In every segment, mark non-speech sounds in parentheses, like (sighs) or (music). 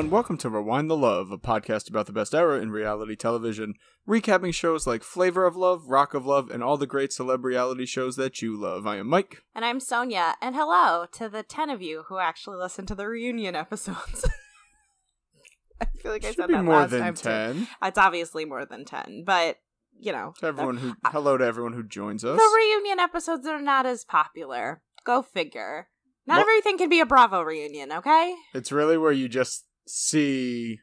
Everyone, welcome to Rewind the Love, a podcast about the best era in reality television, recapping shows like Flavor of Love, Rock of Love, and all the great celeb reality shows that you love. I am Mike. And I'm Sonia, and hello to the 10 of you who actually listened to the reunion (laughs) episodes. I feel like I said that more last than time too. 10. It's obviously more than 10, but, you know. To everyone who, hello to everyone who joins us. The reunion episodes are not as popular. Go figure. Not Well- everything can be a Bravo reunion, okay? It's really where you just see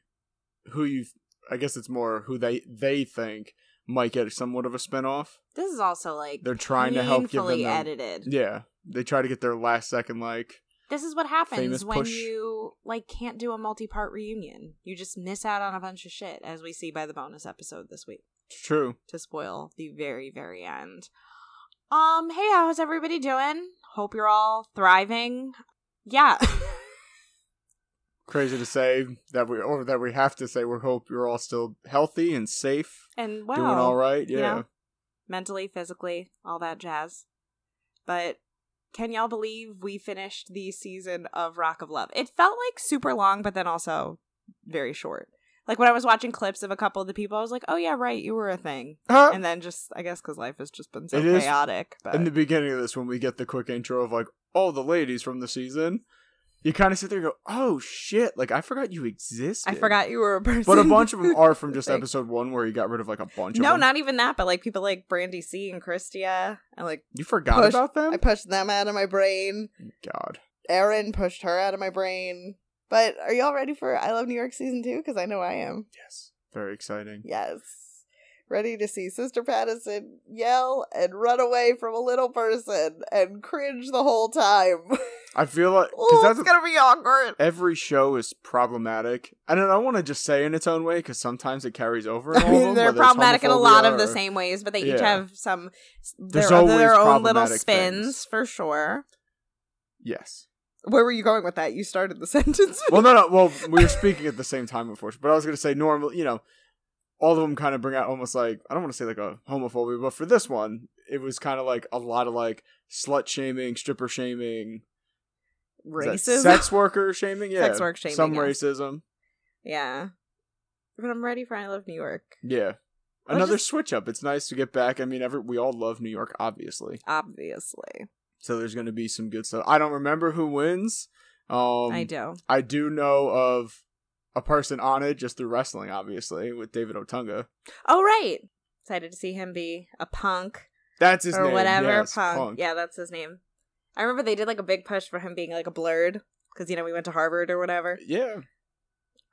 who you, I guess it's more who they they think might get somewhat of a spinoff. This is also like They're trying to help give them edited. Yeah, they try to get their last second like. This is what happens when push. you like can't do a multi-part reunion. You just miss out on a bunch of shit, as we see by the bonus episode this week. It's true. to spoil the very very end. Um, hey, how's everybody doing? Hope you're all thriving. Yeah. (laughs) Crazy to say that we or that we have to say we hope you're all still healthy and safe, and wow. doing all right. you Yeah. know, mentally, physically, all that jazz. But can y'all believe we finished the season of Rock of Love? It felt like super long, but then also very short. Like when I was watching clips of a couple of the people, I was like, "Oh yeah, right, you were a thing." Huh? And then just, I guess, because life has just been so It chaotic. But In the beginning of this, when we get the quick intro of like all the ladies from the season, you kind of sit there and go, "Oh shit!" Like I forgot you existed. I forgot you were a person. But a bunch of them (laughs) are from just Like- episode one, where you got rid of like a bunch of No, not even that, but like people like Brandi C and Christia. I like you forgot Push- about them. I pushed them out of my brain. God, Erin pushed her out of my brain. But are y'all ready for I Love New York season two? Because I know I am. yes, very exciting. Yes. Ready to see Sister Patterson yell and run away from a little person and cringe the whole time. (laughs) I feel like because that's gonna be awkward. every show is problematic, and I don't want to just say in its own way because sometimes it carries over. (laughs) I mean, them, they're problematic in a lot of the same ways, but they each have some their, their own little spins things. for sure. Yes. Where were you going with that? You started the (laughs) sentence. Well, no, no. Well, we were speaking at the same time, unfortunately. But I was going to say, normally, you know, all of them kind of bring out almost like I don't want to say like a homophobia, but for this one, it was kind of like a lot of like slut shaming, stripper shaming, Racism. sex (laughs) worker shaming, yeah, Sex work shaming, some yeah. racism, Yeah. But I'm ready for I Love New York. yeah. Another just- switch up. It's nice to get back. I mean, every we all love New York, obviously. Obviously. So there's going to be some good stuff. I don't remember who wins. Um, I do. I do know of a person on it just through wrestling, obviously, with David Otunga. Oh, right. Excited to see him be a punk That's his or name. whatever. yes, punk. Punk. Yeah, that's his name. I remember they did like a big push for him being like a blurred because, you know, we went to Harvard or whatever. Yeah,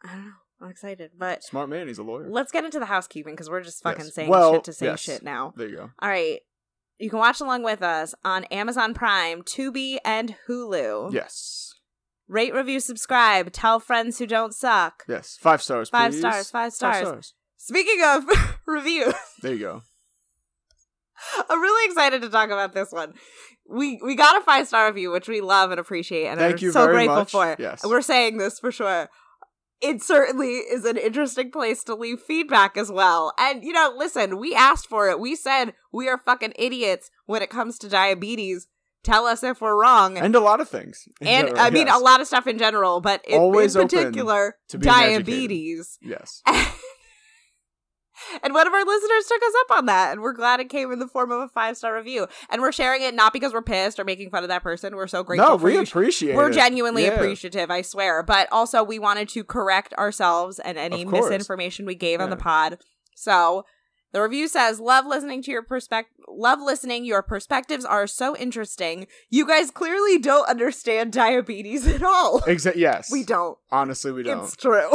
I don't know. I'm excited. But smart man. He's a lawyer. let's get into the housekeeping because we're just fucking Yes. saying Well, shit to say yes. shit now. There you go. All right. You can watch along with us on Amazon Prime, Tubi, and Hulu. Yes, Rate, review, subscribe. Tell friends who don't suck. yes. Five stars. Five please. stars, five Five stars. stars. Speaking of (laughs) reviews, There you go. (laughs) I'm really excited to talk about this one. We we got a five star review, which we love and appreciate, and Thank are you so very grateful much. for. Yes. We're saying this for sure. It certainly is an interesting place to leave feedback as well. And you know, listen, we asked for it. We said we are fucking idiots when it comes to diabetes. Tell us if we're wrong. And a lot of things. And, general, I mean, yes. a lot of stuff in general, but in, Always in particular, to being educated. diabetes. Yes. (laughs) and one of our listeners took us up on that, and we're glad it came in the form of a five star review. And we're sharing it not because we're pissed or making fun of that person. We're so grateful No, for we you. appreciate We're genuinely Yeah. appreciative, I swear. But also, we wanted to correct ourselves and any misinformation we gave on the pod. So the review says, "Love listening to your perspective. Love listening. Your perspectives are so interesting. You guys clearly don't understand diabetes (laughs) at all. Exactly. yes. we don't. Honestly, we don't. It's true.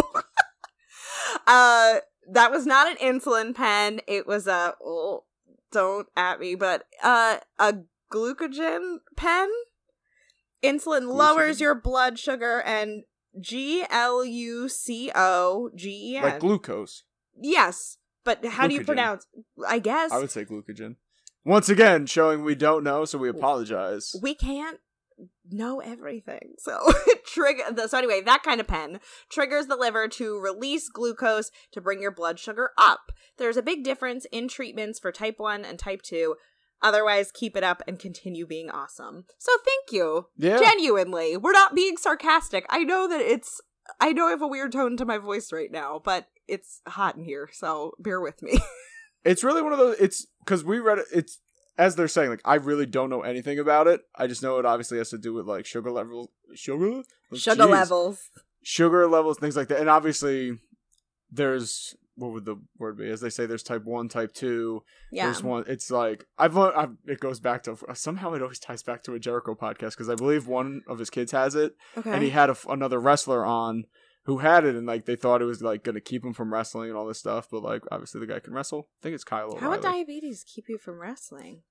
(laughs) uh, that was not an insulin pen. It was a oh, don't at me, but uh, a glucogen pen. Insulin lowers your blood sugar and G L U C O G E N. Like glucose. yes, but how do you pronounce? I guess I would say glucogen. Once again, showing we don't know, so we apologize. we can't know everything. So (laughs) trigger the so anyway, that kind of pen triggers the liver to release glucose to bring your blood sugar up. There's a big difference in treatments for type 1 and type 2. Otherwise, keep it up and continue being awesome. So thank you. Yeah. Genuinely. We're not being sarcastic. I know that it's I know I have a weird tone to my voice right now, but it's hot in here, so bear with me. (laughs) It's really one of those. It's because we read it. It's as they're saying. Like I really don't know anything about it. I just know it obviously has to do with like sugar levels, sugar, oh, Sugar Jeez. levels. sugar levels, things like that. And obviously, there's what would the word be? As they say, there's type one, type two. Yeah. There's one. It's like I've, learned- I've. It goes back to somehow it always ties back to a Jericho podcast because I believe one of his kids has it, Okay. and he had a another wrestler on who had it, and like they thought it was like gonna keep him from wrestling and all this stuff, but like obviously the guy can wrestle. I think it's Kyle. How would diabetes keep you from wrestling?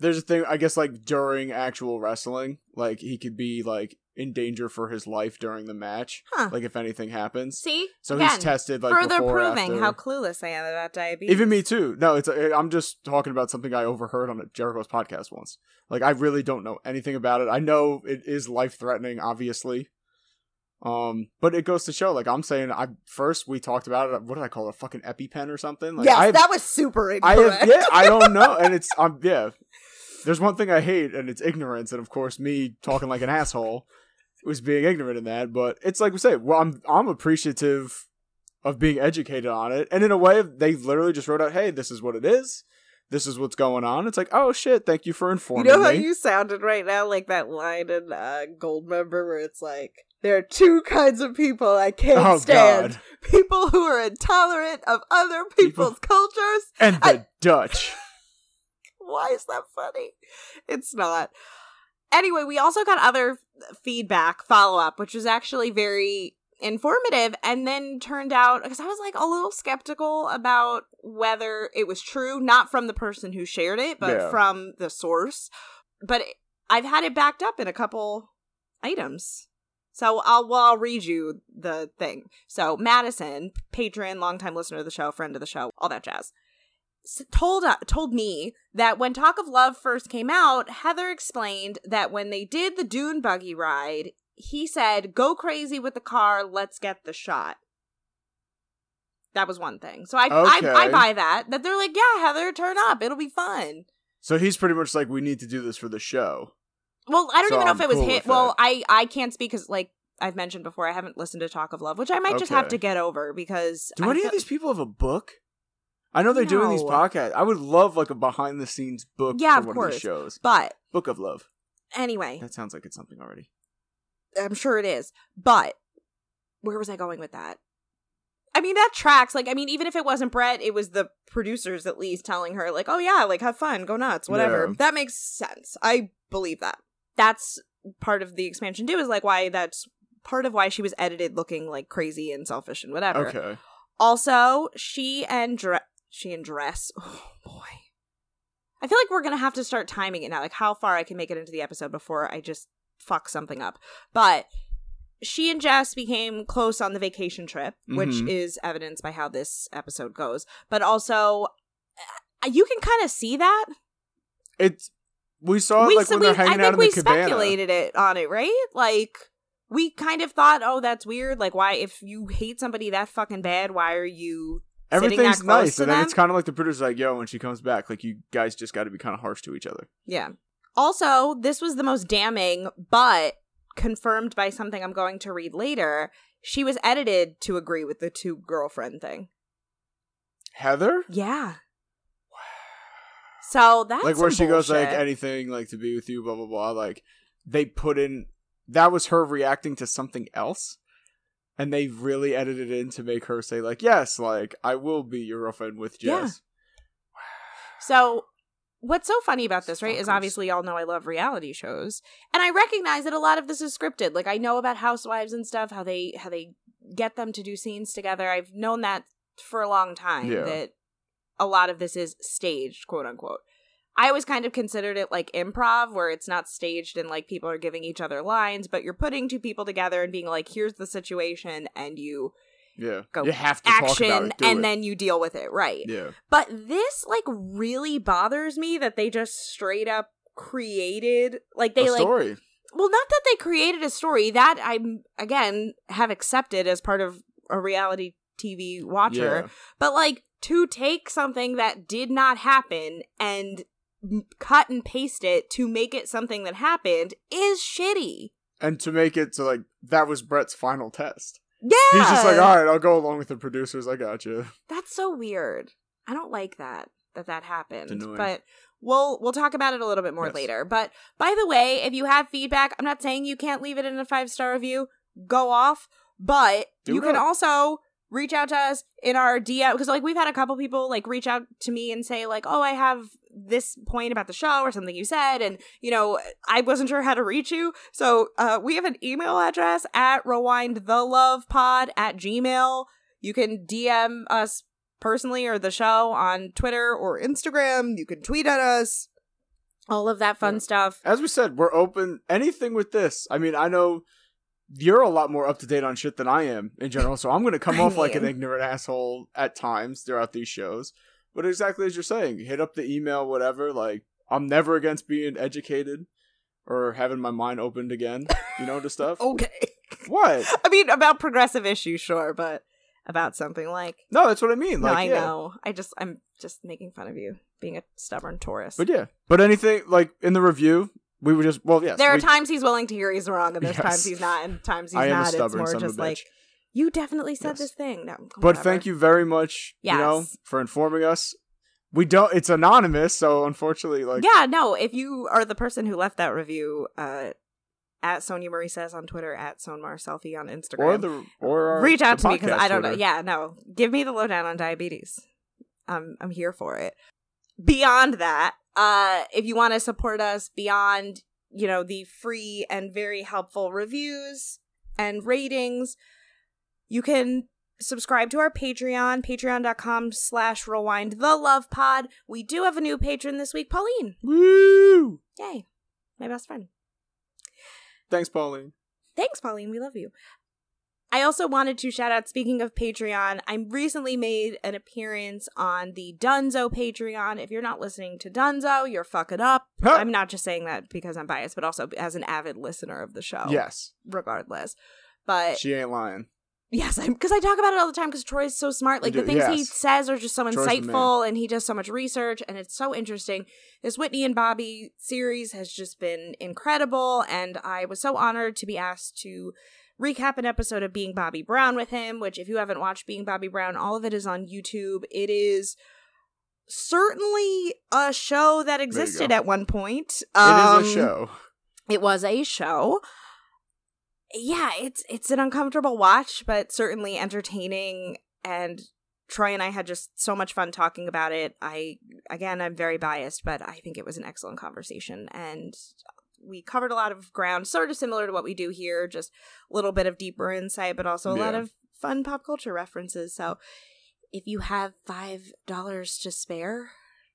There's a thing, I guess, like during actual wrestling, like he could be like in danger for his life during the match, Huh. like if anything happens. See? So Again, he's tested like further before, proving after. how clueless I am about diabetes. Even me too. No, it's I'm just talking about something I overheard on a Jericho's podcast once. Like I really don't know anything about it. I know it is life threatening, obviously. Um, but it goes to show, like I'm saying, I first we talked about it. What did I call it? A fucking EpiPen or something? Like, yes, have, that was super I incorrect. have, yeah, I don't know, and (laughs) it's I'm yeah. There's one thing I hate, and it's ignorance, and of course, me talking like an asshole was being ignorant in that. But it's like we say, well, I'm I'm appreciative of being educated on it, and in a way, they literally just wrote out, "Hey, this is what it is. This is what's going on." It's like, oh shit, thank you for informing me. You know how me. you sounded right now, like that line in uh, Goldmember where it's like, there are two kinds of people I can't oh stand. god, People who are intolerant of other people's cultures. and the I- Dutch. Why is that funny? It's not. Anyway, we also got other feedback follow up, which was actually very informative and then turned out because I was like a little skeptical about whether it was true, not from the person who shared it, but Yeah. from the source. But it- I've had it backed up in a couple items. So I'll well I'll read you the thing. So Madison, patron, longtime listener of the show, friend of the show, all that jazz told uh, told me that when Talk of Love first came out, Heather explained that when they did the dune buggy ride, he said, "Go crazy with the car, let's get the shot." That was one thing. So I Okay. I, I buy that. That they're like, "Yeah, Heather, turn up. It'll be fun." So he's pretty much like, we need to do this for the show. Well, I don't So even know I'm if it was cool hit. Well. I I can't speak because like I've mentioned before, I haven't listened to Talk of Love, which I might just have to get over because Do I any feel- of these people have a book? I know they're doing these podcasts. I would love like a behind the scenes book Yeah, for of one of course. these shows. But Book of Love. anyway, That sounds like it's something already. I'm sure it is. But where was I going with that? I mean, that tracks. Like, I mean, even if it wasn't Brett, it was the producers at least telling her, like, oh, yeah, like, have fun, go nuts, whatever. Yeah. That makes sense. I believe that. That's part of the expansion, too, is like why that's part of why she was edited looking like crazy and selfish and whatever. Okay. Also, she and Dre- she and Dress. (sighs) Oh boy, I feel like we're gonna have to start timing it now, like how far I can make it into the episode before I just fuck something up. But she and Jess became close on the vacation trip, which Mhm. is evidenced by how this episode goes. But also, uh, you can kind of see that. It's we saw it we, like so when we, they're I hanging think out in we the cabana. speculated it on it, right? Like. We kind of thought, oh, that's weird. Like, why, if you hate somebody that fucking bad, why are you Everything's nice, and then them? it's kind of like the producer's like, "Yo, when she comes back, like you guys just got to be kind of harsh to each other." Yeah. Also, this was the most damning, but confirmed by something I'm going to read later. She was edited to agree with the two girlfriend thing. Heather, Yeah. So that's like where she goes like anything like to be with you, blah blah blah. Like they put in that was her reacting to something else. And they really edited it in to make her say like, "Yes, like I will be your girlfriend with Yeah. Jess." (sighs) So what's so funny about this, right, is obviously y'all know I love reality shows. And I recognize that a lot of this is scripted. Like I know about housewives and stuff, how they how they get them to do scenes together. I've known that for a long time Yeah. that a lot of this is staged, quote unquote. I always kind of considered it like improv, where it's not staged and like people are giving each other lines, but you're putting two people together and being like, here's the situation, and you Yeah, Go you have to action, it. And it. then you deal with it, right? yeah, But this like really bothers me that they just straight up created like they a like story. well not that they created a story that I'm again have accepted as part of a reality TV watcher, Yeah. but like to take something that did not happen and cut and paste it to make it something that happened is shitty. and to make it to like that was Brett's final test. Yeah. He's just like, all right, I'll go along with the producers. I got you. That's so weird. I don't like that that that happened. But we'll we'll talk about it a little bit more Yes. later. But by the way, if you have feedback, I'm not saying you can't leave it in a five star review. Go off, but Do you can also reach out to us in our DM because like we've had a couple people like reach out to me and say like, oh, I have this point about the show or something you said, and you know I wasn't sure how to reach you. So uh, we have an email address at rewind the love pod at gmail. You can DM us personally or the show on Twitter or Instagram. You can tweet at us. All of that fun Yeah. stuff. As we said, we're open anything with this. I mean, I know you're a lot more up to date on shit than I am in general, so I'm gonna come (laughs) I off like an ignorant asshole at times throughout these shows. But exactly as you're saying, hit up the email, whatever. Like, I'm never against being educated or having my mind opened again, you know, to stuff. (laughs) Okay. What? (laughs) I mean, about progressive issues, sure, but about something like No, that's what I mean. no, I yeah. know. I just I'm just making fun of you being a stubborn Taurus. But yeah, but anything like in the review, we were just well, yes. there are we- times he's willing to hear he's wrong, and there's Yes. times he's not, and times he's I am a not. It's more son of a just like you definitely said Yes. this thing. No, But whatever. thank you very much, you know, for informing us. We don't. It's anonymous, so unfortunately, like, yeah, no. If you are the person who left that review, uh, at Sonia Marie says on Twitter, at Sonmar Selfie on Instagram, or the or our, reach out to me because I don't know. Yeah, no, give me the lowdown on diabetes. I'm I'm here for it. Beyond that, uh, if you want to support us beyond you know the free and very helpful reviews and ratings, you can subscribe to our Patreon, patreon.com slash rewind the love pod. We do have a new patron this week, Pauline. Woo! Yay. My best friend. Thanks, Pauline. Thanks, Pauline. We love you. I also wanted to shout out, speaking of Patreon, I recently made an appearance on the Dunzo Patreon. If you're not listening to Dunzo, you're fucking up. Huh. I'm not just saying that because I'm biased, but also as an avid listener of the show. Yes, Regardless. But she ain't lying. yes, because I talk about it all the time because Troy's so smart. Like You the do, things he says are just so Troy's insightful and he does so much research and it's so interesting. This Whitney and Bobby series has just been incredible and I was so honored to be asked to recap an episode of Being Bobby Brown with him, which if you haven't watched Being Bobby Brown, all of it is on YouTube. It is certainly a show that existed at one point. it Um, is a show. it was a show. Yeah, it's it's an uncomfortable watch, but certainly entertaining and Troy and I had just so much fun talking about it. I again, I'm very biased, but I think it was an excellent conversation and we covered a lot of ground, sort of similar to what we do here, just a little bit of deeper insight, but also a lot of fun pop culture references. So, if you have five dollars to spare,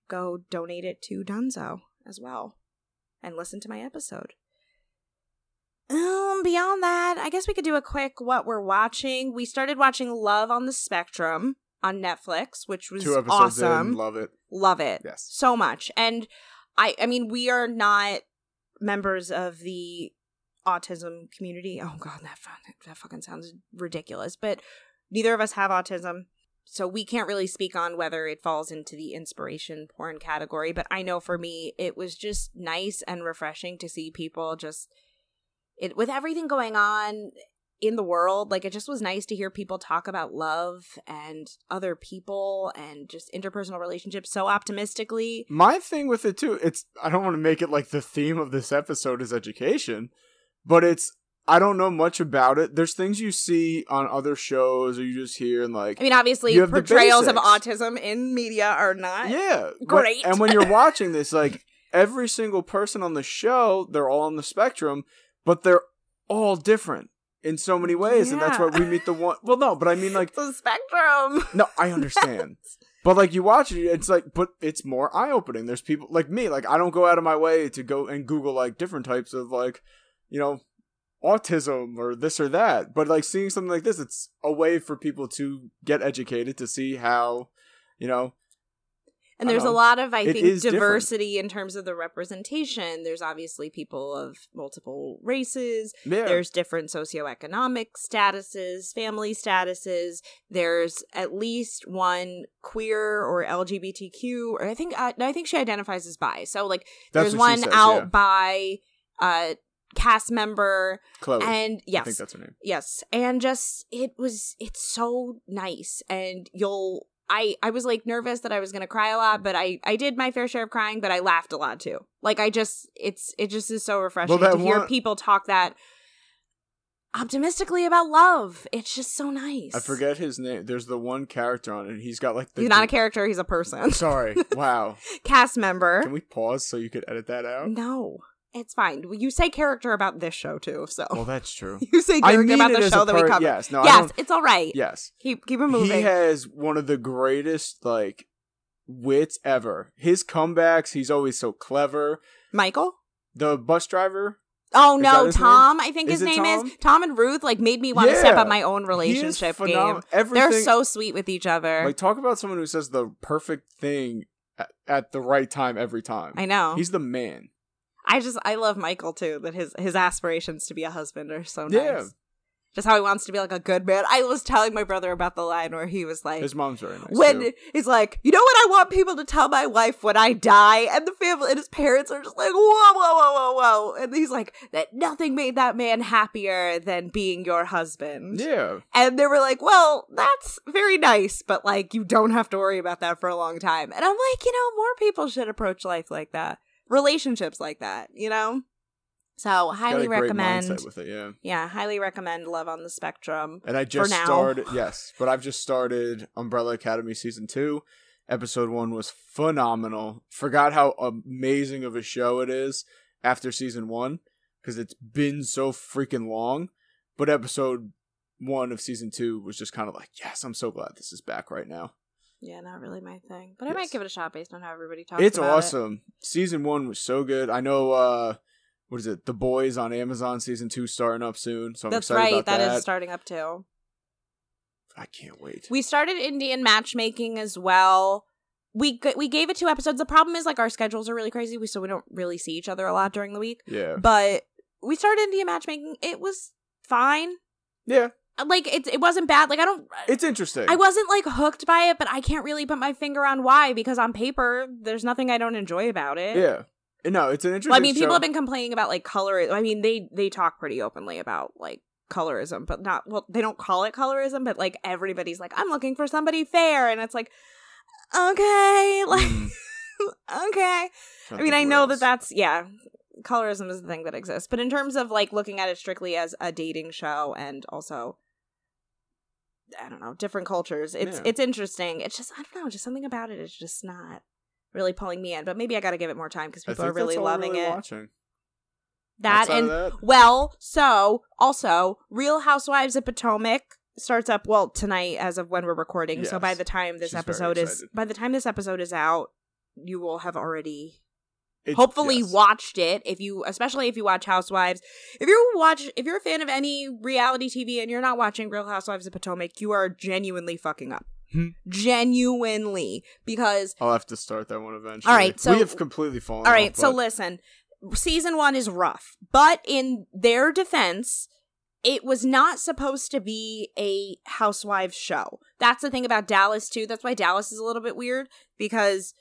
go donate it to Dunzo as well, and listen to my episode. Um, beyond that, I guess we could do a quick what we're watching. We started watching Love on the Spectrum on Netflix, which was awesome. in, love it. Love it Yes. so much. And I I mean, we are not members of the autism community. Oh god, that that fucking sounds ridiculous. But neither of us have autism. So we can't really speak on whether it falls into the inspiration porn category, but I know for me it was just nice and refreshing to see people just it with everything going on in the world like it just was nice to hear people talk about love and other people and just interpersonal relationships so optimistically My thing with it too, it's I don't want to make it like the theme of this episode is education, but it's I don't know much about it. There's things you see on other shows or you just hear and like i mean obviously portrayals of autism in media are not yeah, great. and when you're (laughs) watching this, like every single person on the show, they're all on the spectrum, but they're all different in so many ways, and that's Yeah. why we meet the one. Well, no, but I mean like (laughs) the spectrum no, I understand. (laughs) But like you watch it, it's like, but it's more eye opening. There's people like me, like I don't go out of my way to go and Google like different types of like, you know, autism or this or that. But like seeing something like this, it's a way for people to get educated to see how, you know, and there's a lot of i think is different. diversity in terms of the representation there's obviously people of multiple races yeah, There's different socioeconomic statuses, family statuses. There's at least one queer or LGBTQ, or I think uh, no, I think she identifies as bi. So like, That's there's one says, out yeah. by uh, cast member Chloe. and yes I think that's her name. yes and just it was it's so nice and you'll i i was like nervous that i was gonna cry a lot but i i did my fair share of crying but i laughed a lot too like i just it's it just is so refreshing that to hear one- people talk that optimistically about love it's just so nice I forget his name. There's the one character on it. He's got like the. he's not a character he's a person Sorry. (laughs) Wow. cast member Can we pause so you could edit that out? no it's fine you say character about this show too so Well, that's true. (laughs) you say I character mean about the show that we cover Yes. No. Yes it's all right Yes. keep keep it moving He has one of the greatest like wits ever. His comebacks. He's always so clever. michael The bus driver. Oh Is no, his name? Tom. I think Is his name Tom? is Tom and Ruth. Like made me want to step up my own relationship game. Everything. They're so sweet with each other. like talk about someone who says the perfect thing at, at the right time every time. I know. He's the man. I just I love Michael too. That his his aspirations to be a husband are so nice. Yeah. Just how he wants to be like a good man. I was telling my brother about the line where he was like, His mom's very nice. when too. he's like, you know what I want people to tell my wife when I die, and the family and his parents are just like, whoa, whoa, whoa, whoa, whoa, and he's like, that nothing made that man happier than being your husband. Yeah. And they were like, well, that's very nice, but like, you don't have to worry about that for a long time. And I'm like, you know, more people should approach life like that, relationships like that, you know? So, highly recommend. with it, yeah. Yeah, highly recommend Love on the Spectrum. And I just started, (laughs) yes, but I've just started Umbrella Academy season two. Episode one was phenomenal. Forgot how amazing of a show it is after season one because it's been so freaking long. But episode one of season two was just kind of like, yes, I'm so glad this is back right now. Yeah, not really my thing, but I might give it a shot based on how everybody talks. it's about it. awesome. Season one was so good. I know, uh, what is it? The Boys on Amazon season two starting up soon. So I'm That's excited right. about that that. is starting up too. I can't wait. We started Indian matchmaking as well. We we gave it two episodes. The problem is like our schedules are really crazy. We so we don't really see each other a lot during the week. yeah. But we started Indian matchmaking. It was fine. Yeah. Like it it wasn't bad. Like I don't It's interesting. I wasn't like hooked by it, but I can't really put my finger on why because on paper there's nothing I don't enjoy about it. Yeah. No, it's an interesting. Well, I mean, people show. have been complaining about like color. I mean, they they talk pretty openly about like colorism, but not well. They don't call it colorism, but like everybody's like, I'm looking for somebody fair, and it's like, okay, (laughs) like Mm. okay. I mean, I know that that's yeah, colorism is the thing that exists, but in terms of like looking at it strictly as a dating show and also. I don't know, different cultures. It's Yeah. it's interesting. It's just I don't know, just something about it is just not really pulling me in. But maybe I got to give it more time because people are really loving really it. Watching. That Outside and that, well, so also Real Housewives of Potomac starts up well tonight as of when we're recording. So by the time this She's episode is by the time this episode is out, you will have already it's- hopefully yes. watched it if you especially if you watch Housewives. If you watch if you're a fan of any reality TV and you're not watching Real Housewives of Potomac, you are genuinely fucking up. Hmm. Genuinely because I'll have to start that one eventually. All right, so- we have completely fallen. All right, off, so but listen. Season 1 is rough, but in their defense, it was not supposed to be a housewives show. That's the thing about Dallas too. That's why Dallas is a little bit weird because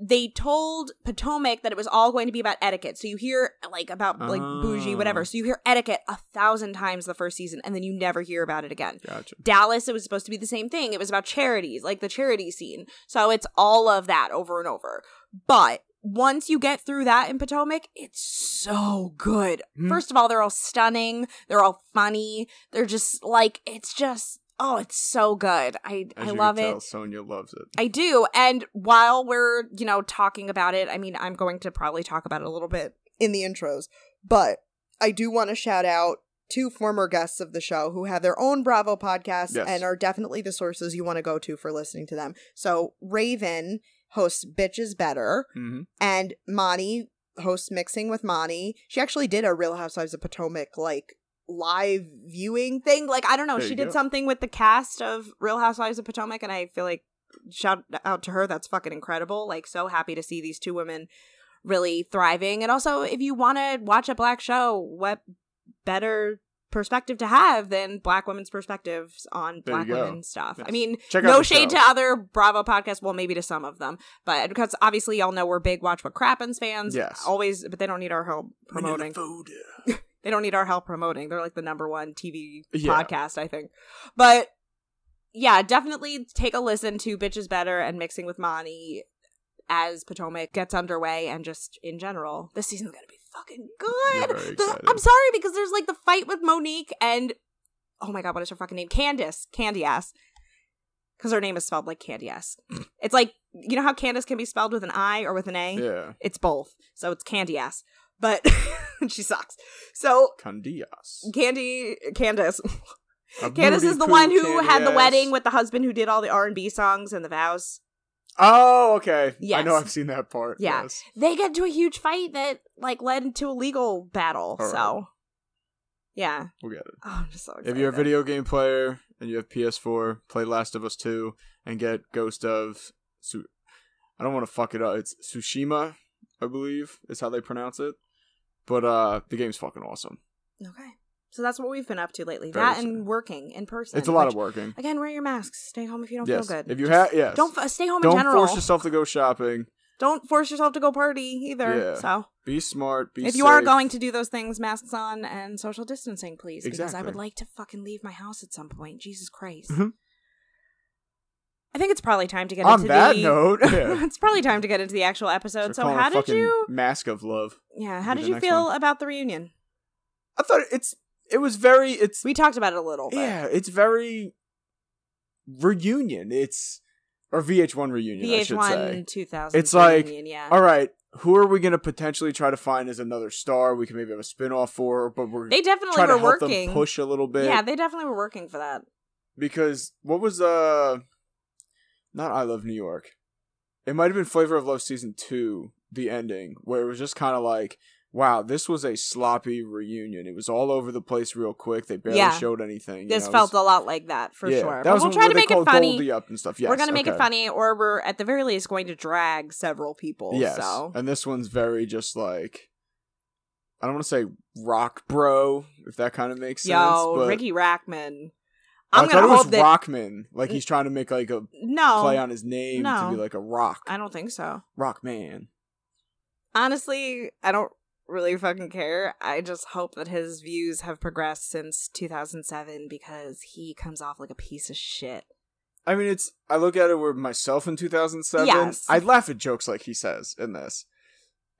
they told Potomac that it was all going to be about etiquette. So you hear like about like bougie whatever. Oh. So you hear etiquette a thousand times the first season and then you never hear about it again. gotcha. Dallas, it was supposed to be the same thing. It was about charities, like the charity scene. So it's all of that over and over. But once you get through that in Potomac, it's so good. Hmm. First of all, they're all stunning. They're all funny. They're just like it's just oh, it's so good. I As I love can it. Tell, Sonia loves it. I do. And while we're, you know, talking about it, I mean, I'm going to probably talk about it a little bit in the intros, but I do want to shout out two former guests of the show who have their own Bravo podcast Yes. and are definitely the sources you want to go to for listening to them. So Raven hosts Bitches Better hmm and Monty hosts Mixing with Monty. She actually did a Real Housewives of Potomac like live viewing thing. Like I don't know, There she did go. something with the cast of Real Housewives of Potomac, and I feel like shout out to her. That's fucking incredible. Like so happy to see these two women really thriving. And also, if you want to watch a black show, what better perspective to have than black women's perspectives on There black women stuff. I mean, Check no shade show. to other Bravo podcasts. Well, maybe to some of them, but because obviously y'all know we're big Watch What Crappens fans. Yes. always, but they don't need our help promoting. (laughs) They don't need our help promoting. They're like the number one TV Yeah. podcast, I think. But yeah, definitely take a listen to Bitches Better and Mixing with Monty as Potomac gets underway and just in general. This season's gonna be fucking good. The- I'm sorry because there's like the fight with Monique and oh my god, what is her fucking name? Candace. Candy ass. Because her name is spelled like Candy ass. (laughs) it's like you know how Candace can be spelled with an I or with an A? Yeah. It's both. So it's Candy ass. But (laughs) she sucks. So Candias. Candy Candace. (laughs) Candace is the one who had the candy wedding with the husband who did all the R and B songs and the vows. Oh, okay. Yes. I know I've seen that part. Yeah. Yes. They get into a huge fight that like led into a legal battle. All right. so yeah. We'll get it. Oh, I'm just so excited. If you're a video game player and you have PS4, play Last of Us 2 and get Ghost of Su- I don't want to fuck it up. It's Tsushima, I believe, is how they pronounce it. But uh the game's fucking awesome. Okay. So that's what we've been up to lately. Very that and working in person. It's a lot which- of working. Again, wear your masks. Stay home if you don't yes. feel good. If you have yes. don't f- stay home don't in general. force yourself to go shopping. Don't force yourself to go party either. Yeah. So Be smart, be if you are going to do those things, masks on and social distancing, please, exactly. because I would like to fucking leave my house at some point. Jesus Christ. I think it's probably time to get On into that the. note, (laughs) yeah. it's probably time to get into the actual episode. So, They're how did you? Mask of Love. Yeah, how did you feel one. about the reunion? I thought it's it was very it's We talked about it a little. But yeah, it's very reunion. It's or VH1 reunion, I should VH1 say. 2000. It's like, reunion, yeah. All right, who are we going to potentially try to find as another star? We can maybe have a spin-off for, but we're they definitely were working. push a little bit. yeah, they definitely were working for that. because what was uh not I Love New York. It might have been Flavor of Love season 2, the ending, where it was just kind of like Wow, this was a sloppy reunion. It was all over the place real quick. They barely Yeah. showed anything. This know, felt was- a lot like that for yeah, sure. That But we'll try to make it funny. Goldie up and stuff. Yes, we're gonna make it funny, or we're at the very least going to drag several people. Yes, So and this one's very just like I don't want to say rock bro, if that kind of makes sense. yo, Ricky Rachtman. I I'm thought gonna it was hope that Rockman, like he's trying to make like a no, play on his name to be like a rock, I don't think so. Rockman. Honestly, I don't really fucking care. I just hope that his views have progressed since 2007 because he comes off like a piece of shit. I mean, it's I look at it with myself in 2007. Yes. I'd laugh at jokes like he says in this,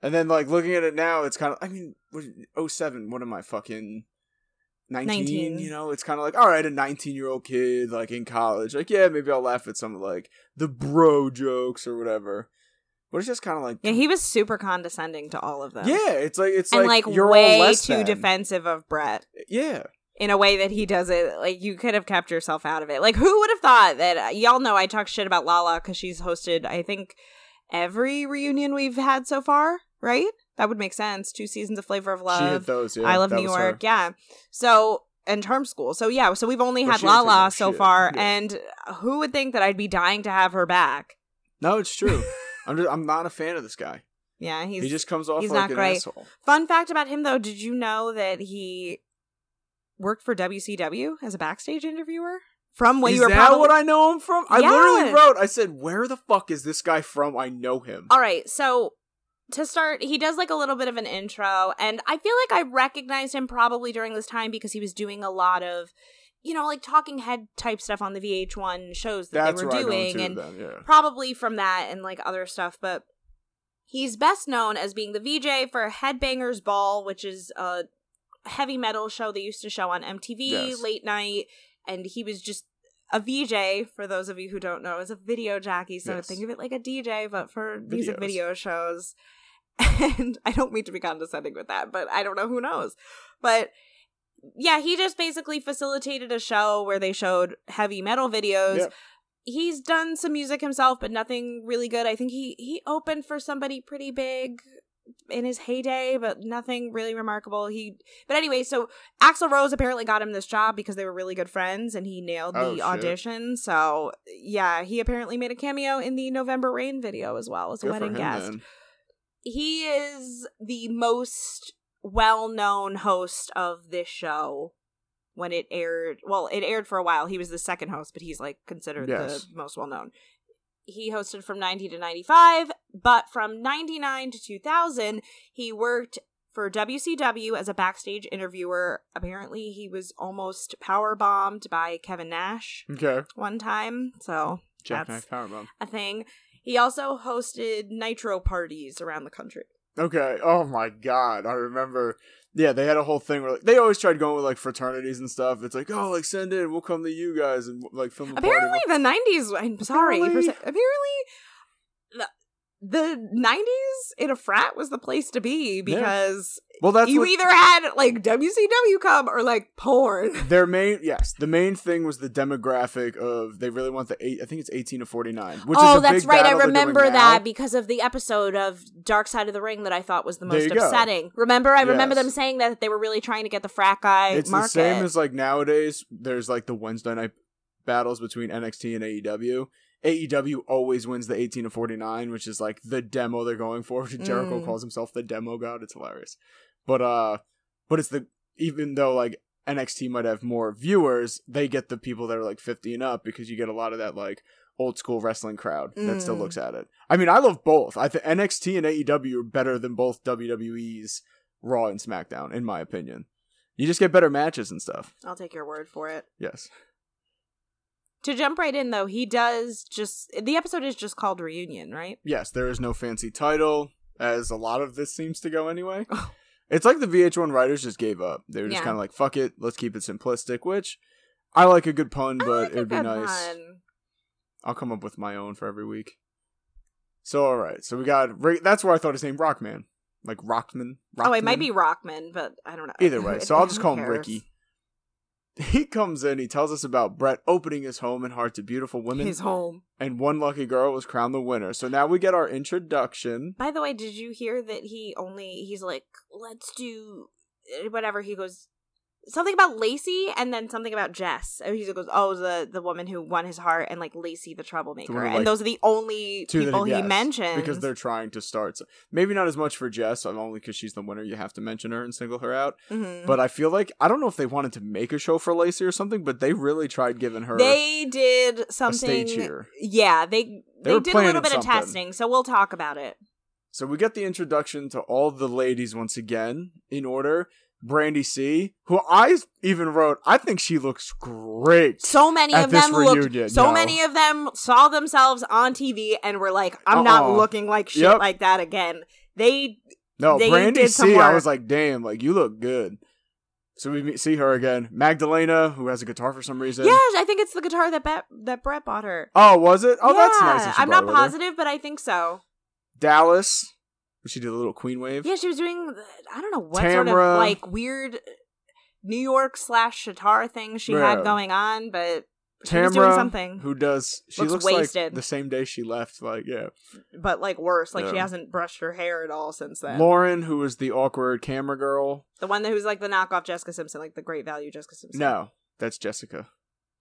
and then like looking at it now, it's kind of I mean, what- 07, What am I fucking? 19, 19. you know, it's kind of like, all right, a 19 year old kid, like in college, like, yeah, maybe I'll laugh at some of like the bro jokes or whatever. But it's just kind of like, Yeah, he was super condescending to all of them. yeah, it's like, it's and like, like, you're way less too than. defensive of Brett Yeah. in a way that he does it. Like you could have kept yourself out of it. Like who would have thought that? Uh, y'all know I talk shit about Lala because she's hosted. I think every reunion we've had so far. Right? That would make sense. Two seasons of Flavor of she Love. those, yeah. I love that New was her. York. Yeah. So and Charm School. So yeah. So we've only had didn't Lala so far, Yeah. and who would think that I'd be dying to have her back? No, it's true. (laughs) I'm just, I'm not a fan of this guy. Yeah, he's he just comes off he's like not an great. asshole. Fun fact about him, though, did you know that he worked for WCW as a backstage interviewer? From when is you were that probably... what I know him from? I Yeah. literally wrote. I said, "Where the fuck is this guy from? I know him." All right, so to start, he does like a little bit of an intro, and I feel like I recognized him probably during this time because he was doing a lot of, you know, like talking head type stuff on the VH1 shows that That's they were where I know doing, and Then, yeah. probably from that and like other stuff, but he's best known as being the VJ for Headbangers Ball, which is a heavy metal show they used to show on MTV Yes. late night, and he was just a VJ. For those of you who don't know, is a video jockey. So Yes. think of it like a DJ, but for music Videos. video shows. (laughs) And I don't mean to be condescending with that, but I don't know who knows. But yeah, he just basically facilitated a show where they showed heavy metal videos he's done some music himself, but nothing really good. I think he he opened for somebody pretty big in his heyday, but nothing really remarkable. He but anyway, so Axl Rose apparently got him this job because they were really good friends and he nailed Oh, the shit. audition. So yeah, he apparently made a cameo in the November Rain video as well as a Good wedding him, guest. He is the most well known host of this show when it aired. Well, it aired for a while. He was the second host, but he's like considered Yes. the most well known. He hosted from 90 to 95, but from 99 to 2000, he worked for WCW as a backstage interviewer. Apparently, he was almost power bombed by Kevin Nash Okay. one time. So Jackknife That's- a thing. He also hosted nitro parties around the country. Okay. Oh my god. I remember. Yeah, they had a whole thing where like, they always tried going with like fraternities and stuff. It's like, oh, like send in, we'll come to you guys and like film Apparently, the '90s. I'm sorry. Apparently- apparently, the '90s in a frat was the place to be because Well, that's you what, either had like WCW come or like porn. (laughs) their main. Yes, the main thing was the demographic of they really want the eight. I think it's eighteen to forty nine. Which oh, is a that's right. I remember now. that because of the episode of Dark Side of the Ring that I thought was the most you go. upsetting. Remember, I remember them saying that they were really trying to get the frat guy It's market. the same as like nowadays. There's like the Wednesday night battles between NXT and AEW. AEW always wins the 18 to 49, which is like the demo they're going for. (laughs) Jericho Mm. calls himself the demo god. It's hilarious. But uh but it's the even though like NXT might have more viewers, they get the people that are like 50 and up because you get a lot of that like old school wrestling crowd that still Mm. looks at it. I mean, I love both. I think NXT and AEW are better than both WWE's Raw and SmackDown in my opinion. You just get better matches and stuff. I'll take your word for it. Yes. To jump right in though, he does just the episode is just called reunion, right? Yes, there is no fancy title, as a lot of this seems to go anyway. (laughs) Oh. it's like the VH1 writers just gave up. They were just Yeah. kind of like, fuck it, let's keep it simplistic, which I like a good pun, I but like it would be nice. one. I'll come up with my own for every week. So, alright, so we got, that's where I thought his name Rockman. Like Rockman. Oh, it might Rockman? be Rockman, but I don't know. Either way, (laughs) so I'll just call him? Ricky. (laughs) He comes in, he tells us about Brett opening his home and heart to beautiful women, His home. and one lucky girl was crowned the winner. So now we get our introduction. By the way, did you hear that he only he's like, let's do whatever. He goes something about Lacey and then something about Jess. And he goes, oh, the the woman who won his heart and like Lacey the troublemaker. The who, and those are the only people he yes, mentions because they're trying to start. So maybe not as much for Jess, only because she's the winner. You have to mention her and single her out. Mhm. But I feel like I don't know if they wanted to make a show for Lacey or something, but they really tried giving her they did something. stage here. Yeah, they They they, did a little bit of testing, so we'll talk about it. So we get the introduction to all the ladies once again in order. Brandi C, who I even wrote, I think she looks great. So many of them looked. so no. many of them saw themselves on TV and were like, "I'm not Uh-uh. looking like shit Yep. like that again." They No, They Brandi C, I was like, damn, like you look good. So we meet- see her again. Magdalena, who has a guitar for some reason. Yeah, I think it's the guitar that Bet- that Brett bought her. Oh, was it? Oh, that's nice. I'm not positive, but I think so. Dallas. She did a little queen wave. Yeah, she was doing. I don't know what sort of like weird New York slash Shatar thing she Yeah. had going on, but she was doing something, who does she Looks looks, wasted. like the same day she left. Like yeah, but like worse. Like she hasn't brushed her hair at all since then. Lauren, who was the awkward camera girl. the one that who's like the knockoff Jessica Simpson, like the great value Jessica Simpson. No, that's Jessica.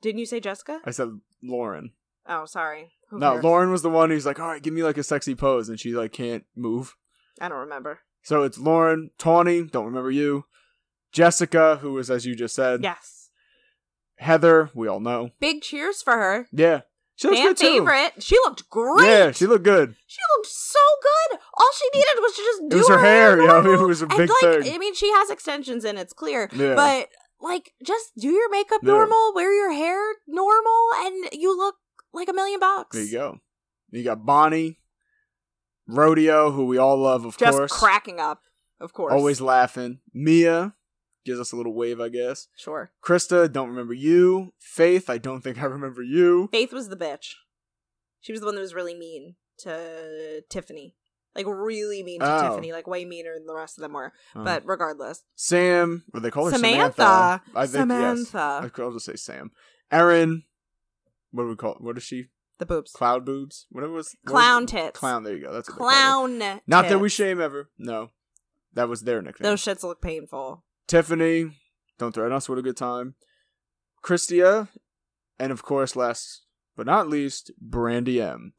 didn't you say Jessica? I said Lauren. Oh, sorry. Who no, cares? Lauren was the one who's like, all right, give me like a sexy pose, and she like can't move. I don't remember. So it's Lauren, Tawny, don't remember you, Jessica, who was as you just said, Yes. Heather, we all know. Big cheers for her. Yeah, she looks Fan good too. favorite. She looked great. Yeah, she looked good. She looked so good. All she needed was to just do was her hair, yeah, normal. it was a And, big like, thing. I mean, she has extensions and it's clear. Yeah. But like, just do your makeup Yeah. normal, wear your hair normal, and you look like a million bucks. There you go. You got Bonnie, Rodeo, who we all love, of Just course. Just cracking up, of course. Always laughing. Mia gives us a little wave, I guess. sure. Krista, don't remember you. Faith, I don't think I remember you. Faith was the bitch. She was the one that was really mean to Tiffany. Like really mean to Oh. Tiffany, like way meaner than the rest of them were. Oh. But regardless, Sam, or they call her Samantha. Samantha. I think Samantha. yes. I'll just say Sam. Erin, what do we call? What is she? The boobs, Cloud boobs. Whatever it was. what clown was- tits, Clown. There you go. That's what clown. Not that we shame ever. No, that was their nickname. Those shits look painful. Tiffany, don't threaten us. What a good time. Christia, and of course, last but not least, Brandi M.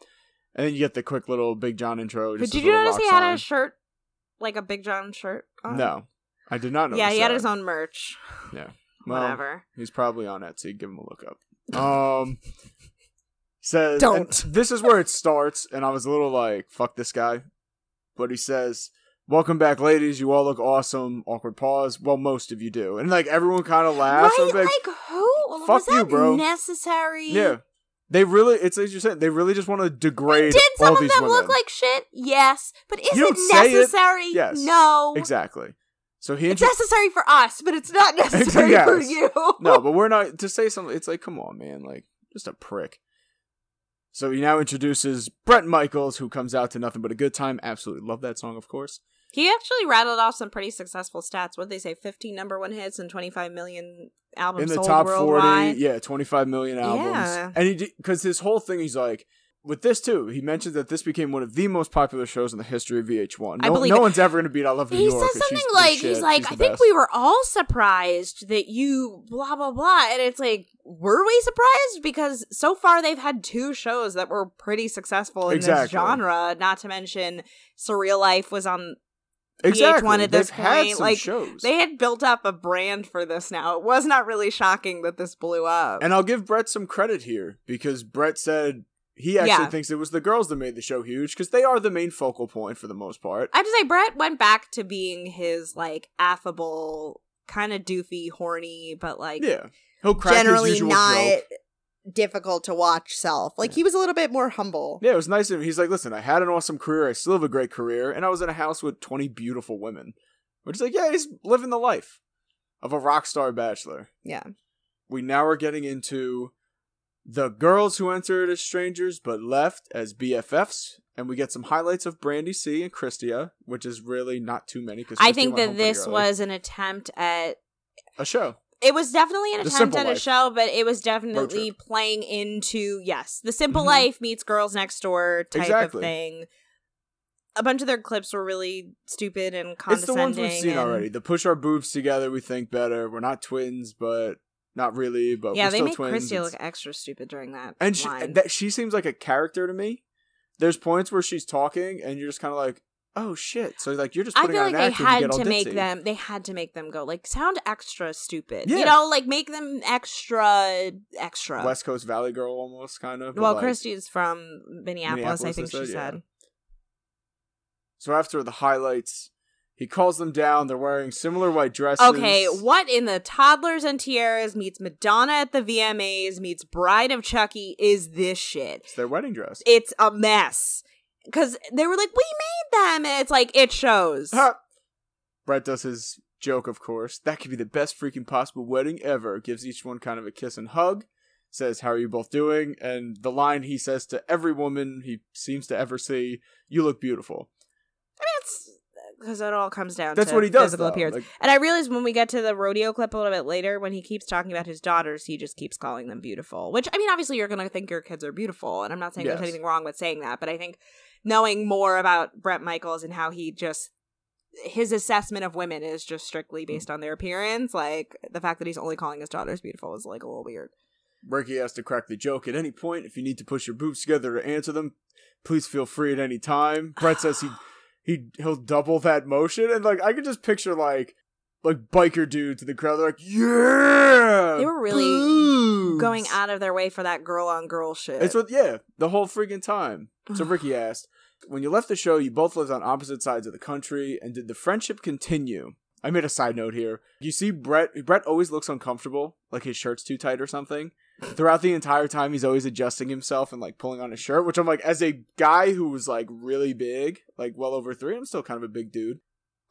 And then you get the quick little Big John intro. But did you notice he had a shirt, like a Big John shirt? on? No, I did not know. Yeah, he had his own merch. (laughs) Well, whatever. He's probably on Etsy. Give him a look up. Um, says Don't. This is where it starts, and I was a little like, "Fuck this guy," but he says, "Welcome back, ladies. You all look awesome." Awkward pause. Well, most of you do, and like everyone kind of laughs. right? Like, Like, who? fuck you, bro. necessary? yeah, they really. It's like you're saying. They really just want to degrade Did some of them women. look like shit? Yes. But is it say it. necessary? Yes. No. exactly. So he It's necessary for us, but it's not (laughs) necessary Yes. for you. no, (laughs) but we're not to say something. It's like, come on, man, like just a prick. So he now introduces Brett Michaels, who comes out to nothing but a good time. Absolutely love that song, of course. He actually rattled off some pretty successful stats. What did they say? 15 number one hits and 25 million albums In the top worldwide. forty, yeah, twenty five million albums, Yeah. and he because his whole thing, he's like. With this too, he mentioned that this became one of the most popular shows in the history of VH1. I No, believe no one's ever going to beat "I Love New He York." says and something like, he's like, She's I think best." we were all surprised that you blah, blah, blah. And it's like, were we surprised? Because so far they've had two shows that were pretty successful in this genre. Not to mention Surreal Life was on exactly. VH1 at this They've point, like, shows. They had built up a brand for this now. It was not really shocking that this blew up. And I'll give Brett some credit here because Brett said he actually Yeah. thinks it was the girls that made the show huge because they are the main focal point for the most part. I have to say, Brett went back to being his like affable, kind of doofy, horny, but like Yeah, he'll crack generally his usual not joke. difficult to watch self. Like Yeah. he was a little bit more humble. Yeah, it was nice of him. He's like, listen, I had an awesome career. I still have a great career, and I was in a house with twenty beautiful women. Which is like, yeah, he's living the life of a rock star bachelor. Yeah. We now are getting into the girls who entered as strangers but left as BFFs, and we get some highlights of Brandi C and Christia, which is really not too many. Because I think that this was an attempt at a show. it was definitely an The attempt at a show, but it was definitely playing into yes, the simple Mhm. life meets girls next door type Exactly. of thing. A bunch of their clips were really stupid and It's condescending. the ones we've seen and- already. The push our boobs together, we think better. We're not twins, but not really. But Yeah, they still make twins. Christy It's- look extra stupid during that. and she, that she seems like a character to me. There's points where she's talking, and you're just kind of like, "Oh shit!" So like you're just I feel like they had to make ditzy. them. They had to make them go like sound extra stupid. Yeah. You know, like make them extra extra. West Coast Valley Girl almost kind of. well, like- Christy's from Minneapolis, I think she said, yeah. said. So after the highlights, he calls them down. They're wearing similar white dresses. Okay, what in the toddlers and tiaras meets Madonna at the VMAs meets Bride of Chucky is this shit? It's their wedding dress. It's a mess. Because they were like, we made them. And it's like, it shows. Ha! Brett does his joke, of course. That could be the best freaking possible wedding ever. Gives each one kind of a kiss and hug. Says, How are you both doing? And the line he says to every woman he seems to ever see, You look beautiful. I mean, it's because it all comes down That's to what he does. physical Though. appearance. Like, And I realize when we get to the rodeo clip a little bit later, when he keeps talking about his daughters, he just keeps calling them beautiful. Which, I mean, obviously you're going to think your kids are beautiful. And I'm not saying Yes. there's anything wrong with saying that. But I think knowing more about Brett Michaels and how he just. His assessment of women is just strictly mm. based on their appearance. Like the fact that he's only calling his daughters beautiful is like a little weird. Ricky has to crack the joke at any point. If you need to push your boobs together to answer them, please feel free at any time. Brett says he he he'll double that motion, and like I could just picture like like biker dudes in the crowd. They're like, yeah, They were really boobs." Going out of their way for that girl on girl shit. It's what yeah, the whole freaking time. (sighs) So Ricky asked, when you left the show, you both lived on opposite sides of the country, and did the friendship continue? I made a side note here. You see, Brett. Brett always looks uncomfortable, like his shirt's too tight or something. Throughout the entire time, he's always adjusting himself and like pulling on his shirt. Which I'm like, as a guy who was like really big, like well over three, I'm still kind of a big dude.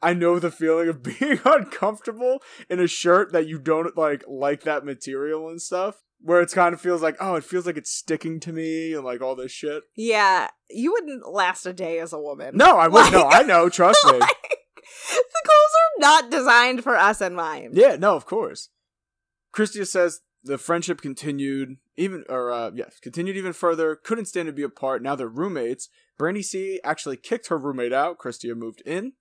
I know the feeling of (laughs) being uncomfortable in a shirt that you don't like, like that material and stuff. Where it's kind of feels like, oh, it feels like it's sticking to me and like all this shit. yeah, you wouldn't last a day as a woman. No, I wouldn't. No, I know. Trust me. (laughs) Like, the clothes are not designed for us and mine. Yeah, no, of course. Christia says the friendship continued even, or uh, yes, continued even further. Couldn't stand to be apart. Now they're roommates. Brandi C actually kicked her roommate out. Christia moved in.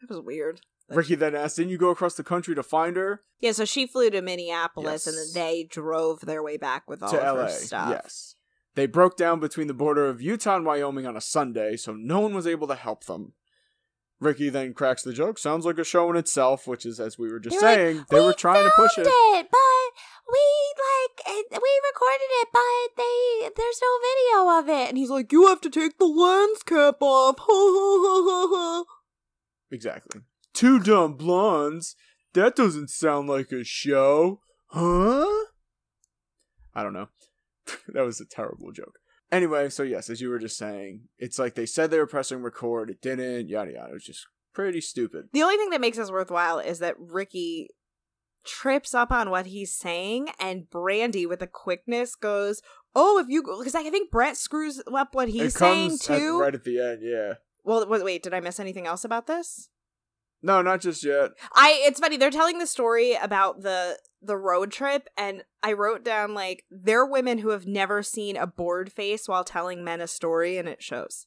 That was weird. Ricky then asked, "Didn't you go across the country to find her Yeah, so she flew to Minneapolis and then they drove their way back with all to of L.A.?" her stuff. Yes. They broke down between the border of Utah and Wyoming on a Sunday, so no one was able to help them. Ricky then cracks the joke. Sounds like a show in itself, which is as we were just They're like, saying, they were trying to push it. it, but we like it, we recorded it, but they there's no video of it. And he's like, "You have to take the lens cap off." (laughs) Exactly. Two dumb blondes. That doesn't sound like a show, huh? I don't know. (laughs) that was a terrible joke. Anyway, so yes, as you were just saying, it's like they said they were pressing record, it didn't, yada yada. It was just pretty stupid. the only thing that makes this worthwhile is that Ricky trips up on what he's saying, and Brandi, with a quickness, goes, "Oh, if you," because I think Brett screws up what he's it saying comes at- too. right at the end, yeah. Well, wait, wait, did I miss anything else about this? No, not just yet. I it's funny they're telling the story about the the road trip and I wrote down like they're women who have never seen a bored face while telling men a story and it shows.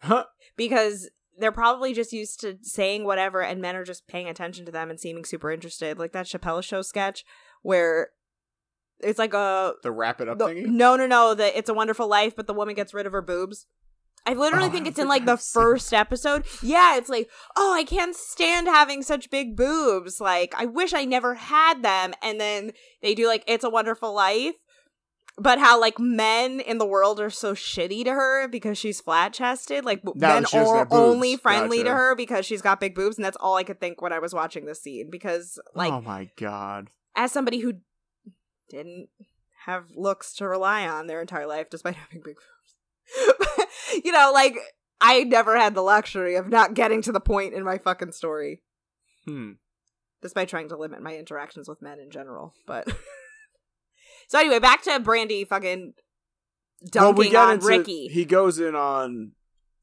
Huh? Because they're probably just used to saying whatever and men are just paying attention to them and seeming super interested. Like that Chappelle show sketch where it's like a The wrap it up the- thingy? no no no the it's a wonderful life but the woman gets rid of her boobs. I literally Oh, think it's in like the first episode. Yeah it's like oh i can't stand having such big boobs. Like i wish i never had them. And then they do like it's a wonderful life but how like men in the world are so shitty to her because she's flat chested like men that she doesn't are only friendly to her because she's got big boobs and that's all i could think when i was watching this scene because like oh my god. as somebody who didn't have looks to rely on their entire life despite having big boobs. (laughs) you know, like I never had the luxury of not getting to the point in my fucking story Hmm. despite trying to limit my interactions with men in general, but (laughs) So anyway, back to Brandi fucking dunking on Ricky. He goes in on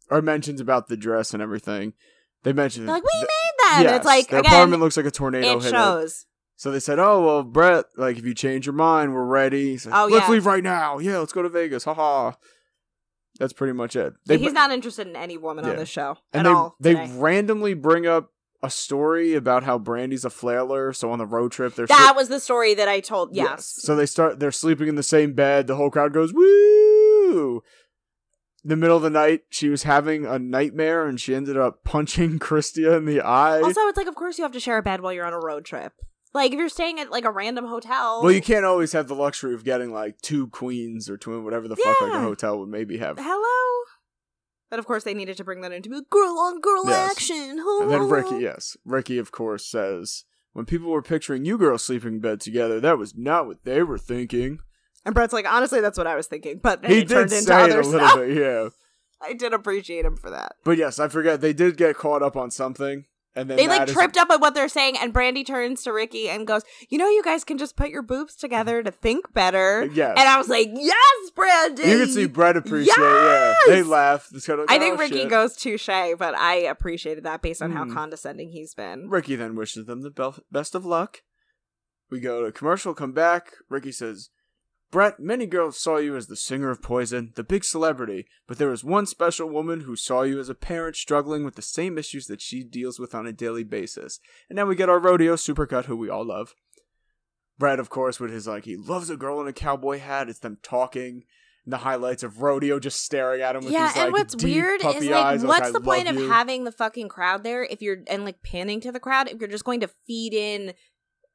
or mentions about the dress and everything. They mentioned like, we th- made them. and yes, it's like again, apartment looks like a tornado it hit shows. So they said, "Oh well, Brett, like if you change your mind, we're ready." Like, Oh, let's yeah. leave right now. Yeah, let's go to Vegas. Haha. That's pretty much it. They, He's not interested in any woman on Yeah. this show and at they all. they today. randomly bring up a story about how Brandi's a flailer. So on the road trip, they're that sleep- was the story that I told. Yes. So they start. They're sleeping in the same bed. The whole crowd goes woo. The middle of the night, she was having a nightmare, and she ended up punching (laughs) Christia in the eye. Also, it's like, of course, you have to share a bed while you're on a road trip. Like, if you're staying at like a random hotel. well, you can't always have the luxury of getting like two queens or twin, whatever the fuck like a hotel would maybe have. Hello. But of course, they needed to bring that into like, girl on girl Yes. action. (laughs) And then Ricky, yes, Ricky, of course, says when people were picturing you girls sleeping in bed together, that was not what they were thinking. And Brett's like, honestly, that's what I was thinking. But he did turned into say it other a little stuff. bit, yeah. (laughs) I did appreciate him for that. But yes, I forget they did get caught up on something, and then They like is- tripped up at what they're saying, and Brandi turns to Ricky and goes, "You know, you guys can just put your boobs together to think better." Yes. And I was like, "Yes, Brandi." You can see Brett appreciate. Yeah, they laugh. It's kind of like, I think "Oh, Ricky shit." goes touche, but I appreciated that based on how Mhm. condescending he's been. Ricky then wishes them the best of luck. We go to commercial, come back. Ricky says, Brett, many girls saw you as the singer of Poison, the big celebrity, but there was one special woman who saw you as a parent struggling with the same issues that she deals with on a daily basis. And now we get our rodeo supercut, who we all love. Brett, of course, with his like, he loves a girl in a cowboy hat. It's them talking. And the highlights of rodeo just staring at him with yeah, these and like what's deep weird is like, eyes. what's I the point of you. having the fucking crowd there if you're and like panning to the crowd if you're just going to feed in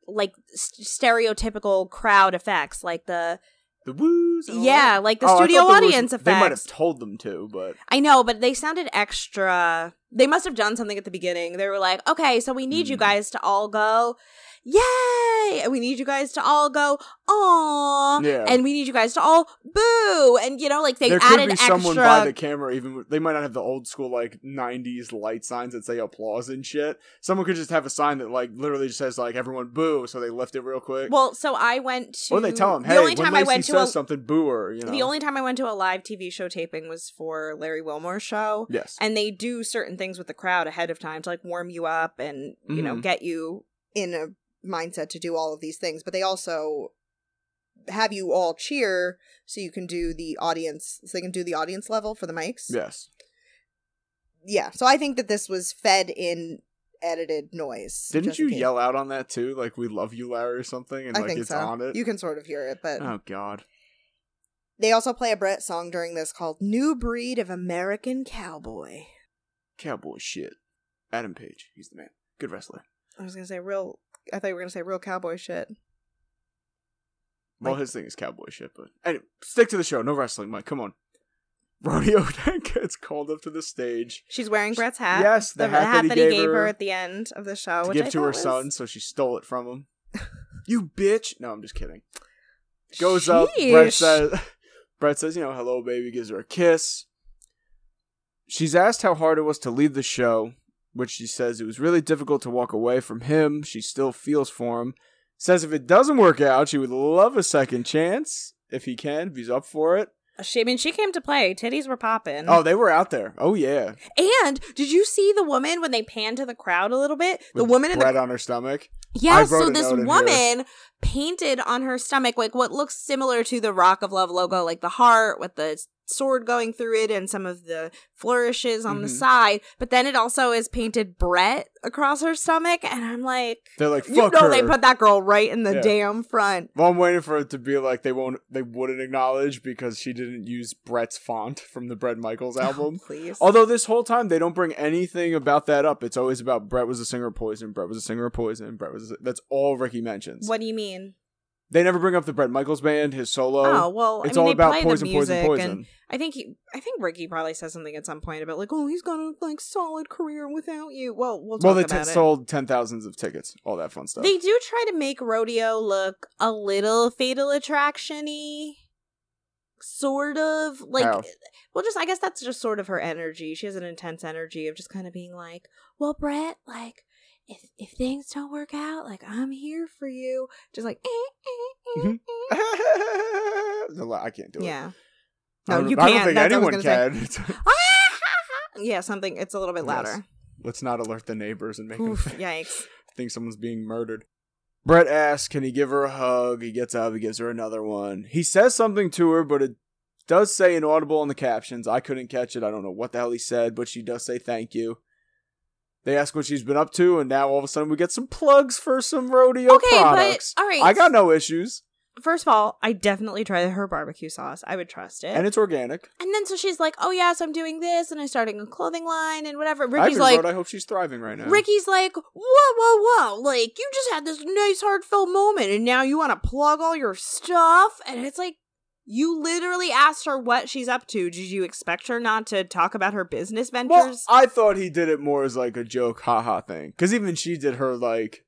like st- stereotypical crowd effects like the the woos? yeah like the Oh, studio audience was- audience They might have told them to, but I know, but they sounded extra. They must have done something at the beginning. They were like, "Okay, so we need you Hmm. guys to all go, yay! And we need you guys to all go, aw, Yeah. and we need you guys to all boo." And you know, like they there could added be extra. someone by the camera. Even they might not have the old school like '90s light signs that say applause and shit. Someone could just have a sign that like literally just says like everyone boo, so they lift it real quick. well, so I went to. or they tell them, hey, the only when time I went to a, something, boo her. You know. the only time I went to a live TV show taping was for Larry Wilmore's show. yes. And they do certain things with the crowd ahead of time to like warm you up and you know Mhm. get you in a mindset to do all of these things, but they also have you all cheer so you can do the audience so they can do the audience level for the mics. yes. Yeah. So I think that this was fed in edited noise. Didn't you yell out on that too? Like "We love you, Larry" or something, and I like think it's so. on it. You can sort of hear it, but Oh God. they also play a Brett song during this called "New Breed of American Cowboy." Cowboy shit. Adam Page. He's the man. Good wrestler. I was gonna say real. I thought you were gonna say real cowboy shit. Well, Like- his thing is cowboy shit, but anyway, stick to the show. No wrestling, Mike. Come on. (laughs) Rodeo then gets called up to the stage She's wearing Brett's hat. Yes, the hat that he gave her at the end of the show, to give I to her thought son, so she stole it from him. (laughs) you bitch! No, I'm just kidding. Goes up. Brett says, Brett says, you know, hello, baby. Gives her a kiss. She's asked how hard it was to leave the show, which she says it was really difficult to walk away from him. She still feels for him. Says if it doesn't work out, she would love a second chance if he can, if he's up for it. She, I mean, she came to play. Titties were popping. Oh, they were out there. Oh yeah, and did you see the woman when they panned to the crowd a little bit? The With woman in the bread on her stomach. Yeah, so this woman painted on her stomach like what looks similar to the Rock of Love logo, like the heart with the sword going through it and some of the flourishes on the Mhm. side. But then it also is painted Brett across her stomach, and I'm like, They're like, you know, her. they put that girl right in the Yeah. damn front. Well, I'm waiting for it to be like they won't, they wouldn't acknowledge because she didn't use Brett's font from the Brett Michaels (laughs) album. please. Although this whole time they don't bring anything about that up. It's always about Brett was a singer of Poison. Brett was a singer of Poison. Brett was. A, that's all Ricky mentions. what do you mean? They never bring up the Brett Michaels band, his solo. Oh well, it's I mean, all they about play poison, the poison, music, poison. and I think he, I think Ricky probably says something at some point about like, oh, he's got a like solid career without you. Well, we'll talk well, they t- it. sold ten thousands of tickets, all that fun stuff. They do try to make rodeo look a little fatal attraction-y. Sort of like How? well just I guess that's just sort of her energy. She has an intense energy of just kind of being like, Well, Brett, like if if things don't work out, like I'm here for you. Just like eh, eh, eh, Mhm. eh. There's a lot- I can't do it. Yeah. I No, don't- you I don't can't. think That's what I anyone was gonna can. (laughs) (laughs) yeah, something it's a little bit Yes. louder. Let's not alert the neighbors and make them (laughs) yikes. think someone's being murdered. Brett asks, can he give her a hug? He gets up, he gives her another one. He says something to her, but it does say inaudible in the captions. I couldn't catch it. I don't know what the hell he said, but she does say thank you. They ask what she's been up to, and now all of a sudden we get some plugs for some rodeo Okay, products. but all right. I got no issues, First of all, I definitely try her barbecue sauce. I would trust it. and it's organic. And then so she's like, "Oh yes, I'm doing this, and I'm starting a clothing line and whatever." I Ricky's even like, wrote, I hope she's thriving right now. Ricky's like, "Whoa, whoa, whoa! Like you just had this nice heartfelt moment, and now you want to plug all your stuff?" And it's like, you literally asked her what she's up to. Did you expect her not to talk about her business ventures? Well? I thought he did it more as like a joke, haha thing. Because even she did her like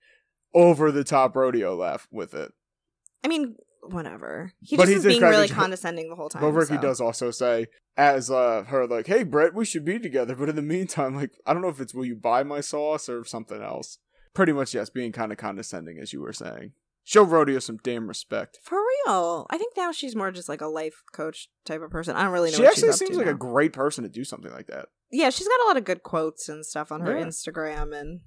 over the top rodeo laugh with it. I mean, whatever. He But just is being really (laughs) condescending the whole time. But Ricky so. does also say, as uh, her, like, hey, Brett, we should be together. But in the meantime, like, I don't know if it's will you buy my sauce or something else. Pretty much, yes, being kind of condescending, as you were saying. Show Rodeo some damn respect. For real. I think now she's more just like a life coach type of person. I don't really know she what actually she's up seems like a great person to do something like that. Yeah, she's got a lot of good quotes and stuff on her Yeah. Instagram and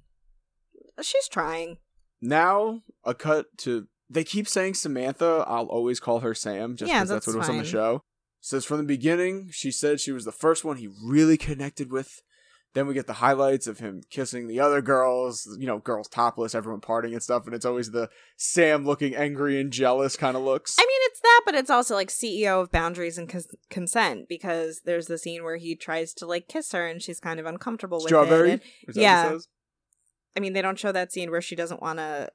she's trying. Now, a cut to. They keep saying Samantha. I'll always call her Sam, just Yeah, because that's, that's what was on the show. Says from the beginning, she said she was the first one he really connected with. Then we get the highlights of him kissing the other girls, you know, girls topless, everyone partying and stuff, and it's always the Sam looking angry and jealous kind of looks. I mean, it's that, but it's also like CEO of boundaries and cons- consent because there's the scene where he tries to like kiss her and she's kind of uncomfortable with Strawberry? it. That yeah. what it says? I mean, they don't show that scene where she doesn't want to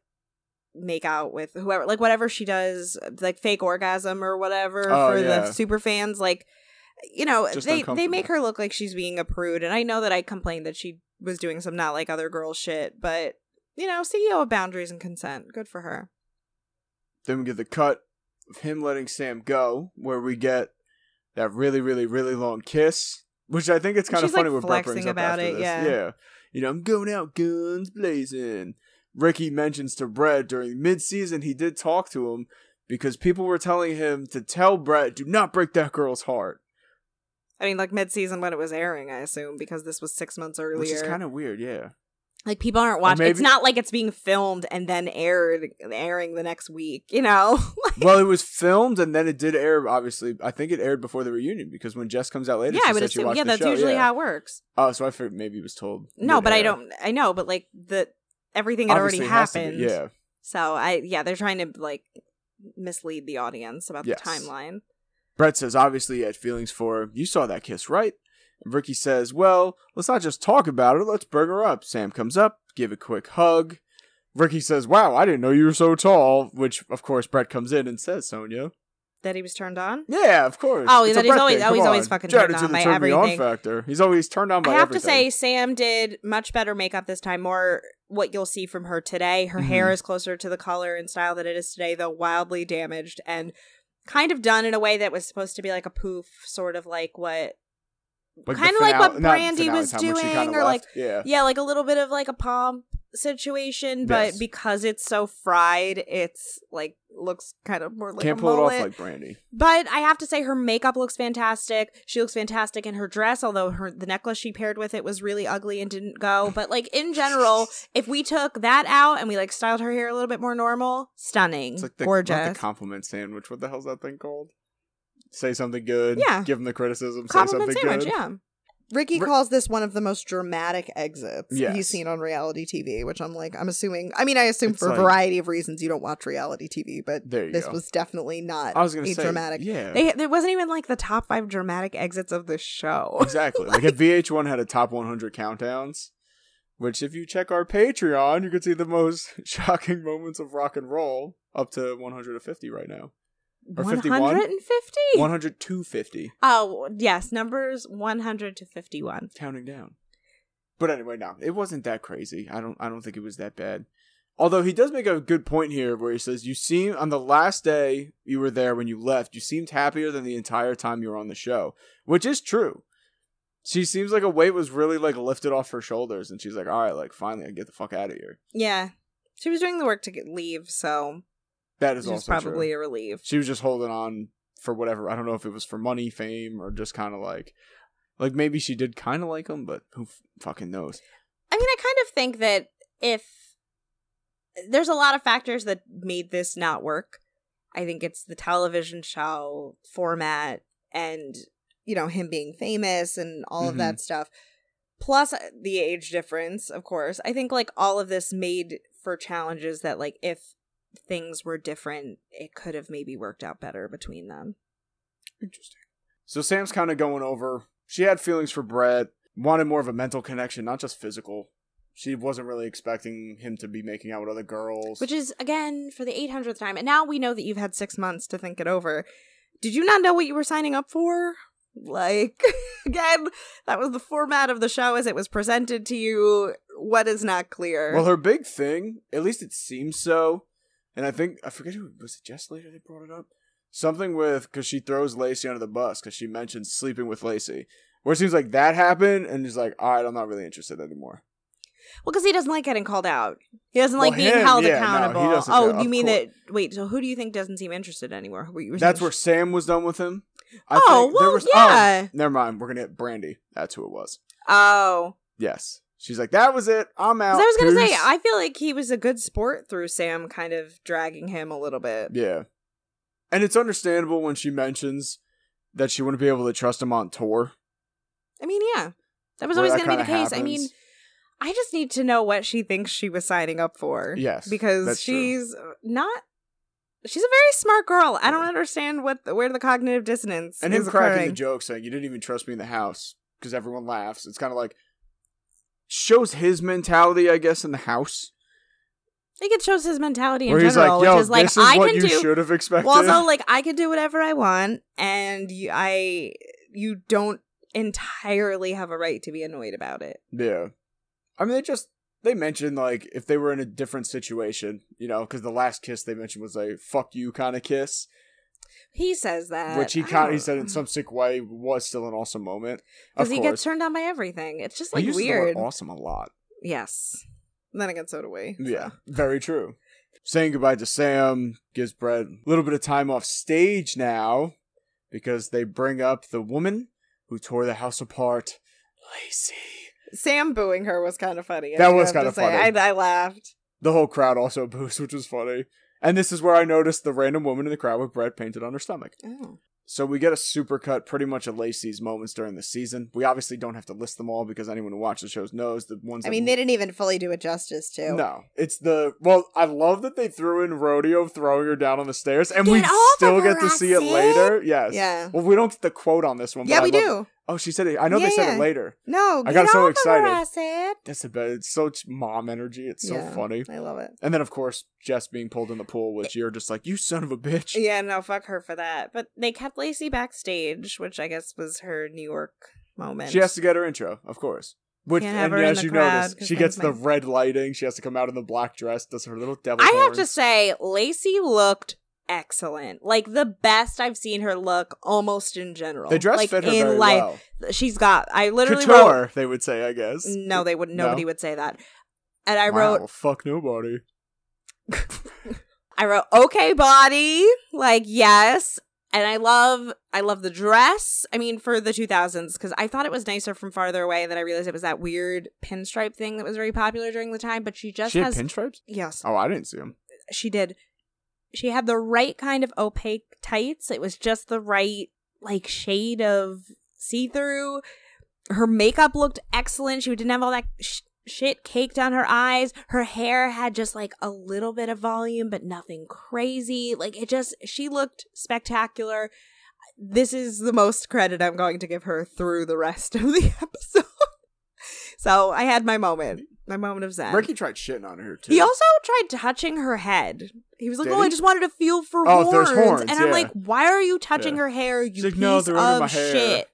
make out with whoever, like whatever she does, like fake orgasm or whatever Oh, for yeah. the super fans. Like, you know, Just they they make her look like she's being a prude, and I know that I complained that she was doing some not like other girls shit, but you know, CEO of boundaries and consent, good for her. Then we get the cut of him letting Sam go, where we get that really, really, really long kiss, which I think it's kind of funny like, flexing brings up about after it, this. yeah. yeah. You know, I'm going out guns blazing. Ricky mentions to Brett during mid-season he did talk to him because people were telling him to tell Brett, do not break that girl's heart. I mean, like mid season when it was airing, I assume, because this was six months earlier. Which is kind of weird, yeah. like people aren't watching. It's not like it's being filmed and then aired, airing the next week. You know, (laughs) well, it was filmed and then it did air. Obviously, I think it aired before the reunion because when Jess comes out later, yeah, she I would assume. Yeah, that's show, usually yeah. how it works. Oh, so I figured maybe it was told. No, but I don't. I know, but like the everything had Obviously, already be, happened. Yeah. So I yeah, they're trying to like mislead the audience about Yes. the timeline. Brett says obviously he had feelings for her. You saw that kiss, right? And Ricky says, Well, let's not just talk about it, let's bring her up. Sam comes up, give a quick hug. Ricky says, Wow, I didn't know you were so tall, which of course Brett comes in and says, Sonia. That he was turned on. Yeah, of course. Oh, It's that he's always- oh, he's always fucking turned on by turn me on everything. factor. He's always turned on by I have to say, Sam did much better makeup this time. More what you'll see from her today. Her Mhm. hair is closer to the color and style that it is today, though wildly damaged and kind of done in a way that was supposed to be like a poof, sort of like what, Like kinda like what Brandi was time, when she doing, or like- yeah. yeah, like a little bit of like a pomp situation, but Yes. because it's so fried, it's like looks kind of more like Can't pull it off like Brandi. But I have to say, her makeup looks fantastic. She looks fantastic in her dress, although her the necklace she paired with it was really ugly and didn't go. But like in general, (laughs) if we took that out and we like styled her hair a little bit more normal, stunning, It's like the, gorgeous. Not the compliment sandwich. What the hell's that thing called? Say something good. Yeah. Give them the criticism. Compliment say something sandwich, good. yeah. Ricky Ri- calls this one of the most dramatic exits Yes. he's seen on reality TV, which I'm like, I'm assuming. I mean, I assume It's for like- a variety of reasons you don't watch reality TV, but this go. was definitely not I was gonna a say dramatic. Yeah. They there wasn't even like the top five dramatic exits of the show. (laughs) exactly. like, if VH1 had a top 100 countdowns, which if you check our Patreon, you can see the most (laughs) shocking moments of rock and roll up to 150 right now. Or 51? 150? 100 to 50, Oh, yes, numbers 100 to 51. counting down. But anyway, no, it wasn't that crazy. I don't. I don't think it was that bad. Although he does make a good point here, where he says, "You seem on the last day you were there when you left, you seemed happier than the entire time you were on the show," which is true. She seems like a weight was really like lifted off her shoulders, and she's like, "All right, like finally, I get the fuck out of here." Yeah. She was doing the work to get leave, so That is also probably true. a relief. She was just holding on for whatever. I don't know if it was for money, fame, or just kind of like, like maybe she did kind of like him, but who f- fucking knows? I mean, I kind of think that if there's a lot of factors that made this not work, I think it's the television show format and you know, him being famous and all of Mm-hmm. that stuff. plus uh, the age difference, of course. I think like all of this made for challenges that like if things were different, it could have maybe worked out better between them. Interesting. So Sam's kind of going over. She had feelings for Brett, wanted more of a mental connection, not just physical. She wasn't really expecting him to be making out with other girls. Which is again for the 800th time. And now we know that you've had 6 months to think it over. Did you not know what you were signing up for? Like (laughs) again, that was the format of the show as it was presented to you. What is not clear? well, her big thing, at least it seems so, and I think I forget who was it. Jess later they brought it up. Something with because she throws Lacey under the bus because she mentions sleeping with Lacey. Where it seems like that happened, and he's like, "All right, I'm not really interested anymore." Well, because he doesn't like getting called out. He doesn't Well, like being him, held yeah, no, accountable. doesn't, oh, you mean course. that? Wait, so who do you think doesn't seem interested anymore? That's where Sam was done with him. I Oh, think there well, was, oh, yeah. Oh, never mind. We're gonna get Brandi. That's who it was. Oh, Yes. She's like, that was it. I'm out. 'Cause I was gonna say, I feel like he was a good sport through Sam, kind of dragging him a little bit. Yeah. And it's understandable when she mentions that she wouldn't be able to trust him on tour. I mean, yeah, that was Where always that going to be the kinda case. I mean. I just need to know what she thinks she was signing up for. Yes, because that's true. she's not. She's a very smart girl. I don't understand what the, where the cognitive dissonance and is him cracking occurring. the joke saying, you didn't even trust me in the house because everyone laughs. It's kind of like, shows his mentality, I guess, in the house. I think it shows his mentality in Where general, like, which is like is I can do. should have expected. Well, also like I can do whatever I want, and you, I you don't entirely have a right to be annoyed about it. Yeah. I mean, they just they mentioned like if they were in a different situation, you know, because the last kiss they mentioned was a "fuck you" kind of kiss, He says that, which he kind of he said in some sick way was still an awesome moment. Because he course, gets turned on by everything. It's just like uses the word weird. awesome a lot. Yes. And Then again, so do we. Yeah, very true. Saying goodbye to Sam gives Brett a little bit of time off stage now because they bring up the woman who tore the house apart, Lacey. Sam booing her was kind of funny. I That was kinda funny. I, I laughed. The whole crowd also (laughs) boos, which was funny. And this is where I noticed the random woman in the crowd with bread painted on her stomach. Oh. So we get a supercut pretty much of Lacey's moments during the season. We obviously don't have to list them all because anyone who watches the shows knows the ones I mean, they didn't even fully do it justice, too. No, it's the well. I love that they threw in rodeo throwing her down on the stairs, and Get we still get to see it later. Yes. Yeah. Well, we don't get the quote on this one. Yeah, we do. Oh, she said it. I know Yeah, they said yeah. it later. No, I got so excited. I said. That's the best. It's so mom energy. It's so Yeah, funny. I love it. And then of course Jess being pulled in the pool, which you're just like, you son of a bitch. Yeah, no, fuck her for that. But they kept Lacey backstage, which I guess was her New York moment. She has to get her intro, of course. Which, and as you notice, she gets the red lighting. She has to come out in the black dress, does her little devil I have to say, Lacey looked excellent. Like the best I've seen her look almost in general. the dress like, fit her in very life. well. She's got I literally wrote Couture, they would say, I guess. No, they would No? nobody would say that. And I Wow, wrote fuck nobody. (laughs) I wrote okay body, like yes. And I love I love the dress. I mean for the 2000s cuz I thought it was nicer from farther away then I realized it was that weird pinstripe thing that was very popular during the time, but she just she has pinstripes? Yes. Oh, I didn't see them. She did. She had the right kind of opaque tights. It was just the right like shade of see-through. Her makeup looked excellent. She didn't have all that sh- shit caked on her eyes. Her hair had just like a little bit of volume, but nothing crazy. Like it just, she looked spectacular. This is the most credit I'm going to give her through the rest of the (laughs) episode. so I had my moment, my moment of zen. Ricky tried shitting on her too. He also tried touching her head. He was like, Did "Oh, I just wanted to feel for Oh, horns. horns, and I'm like, "Why are you touching Yeah. her hair? You She's like, piece "No, they're under of my hair." shit."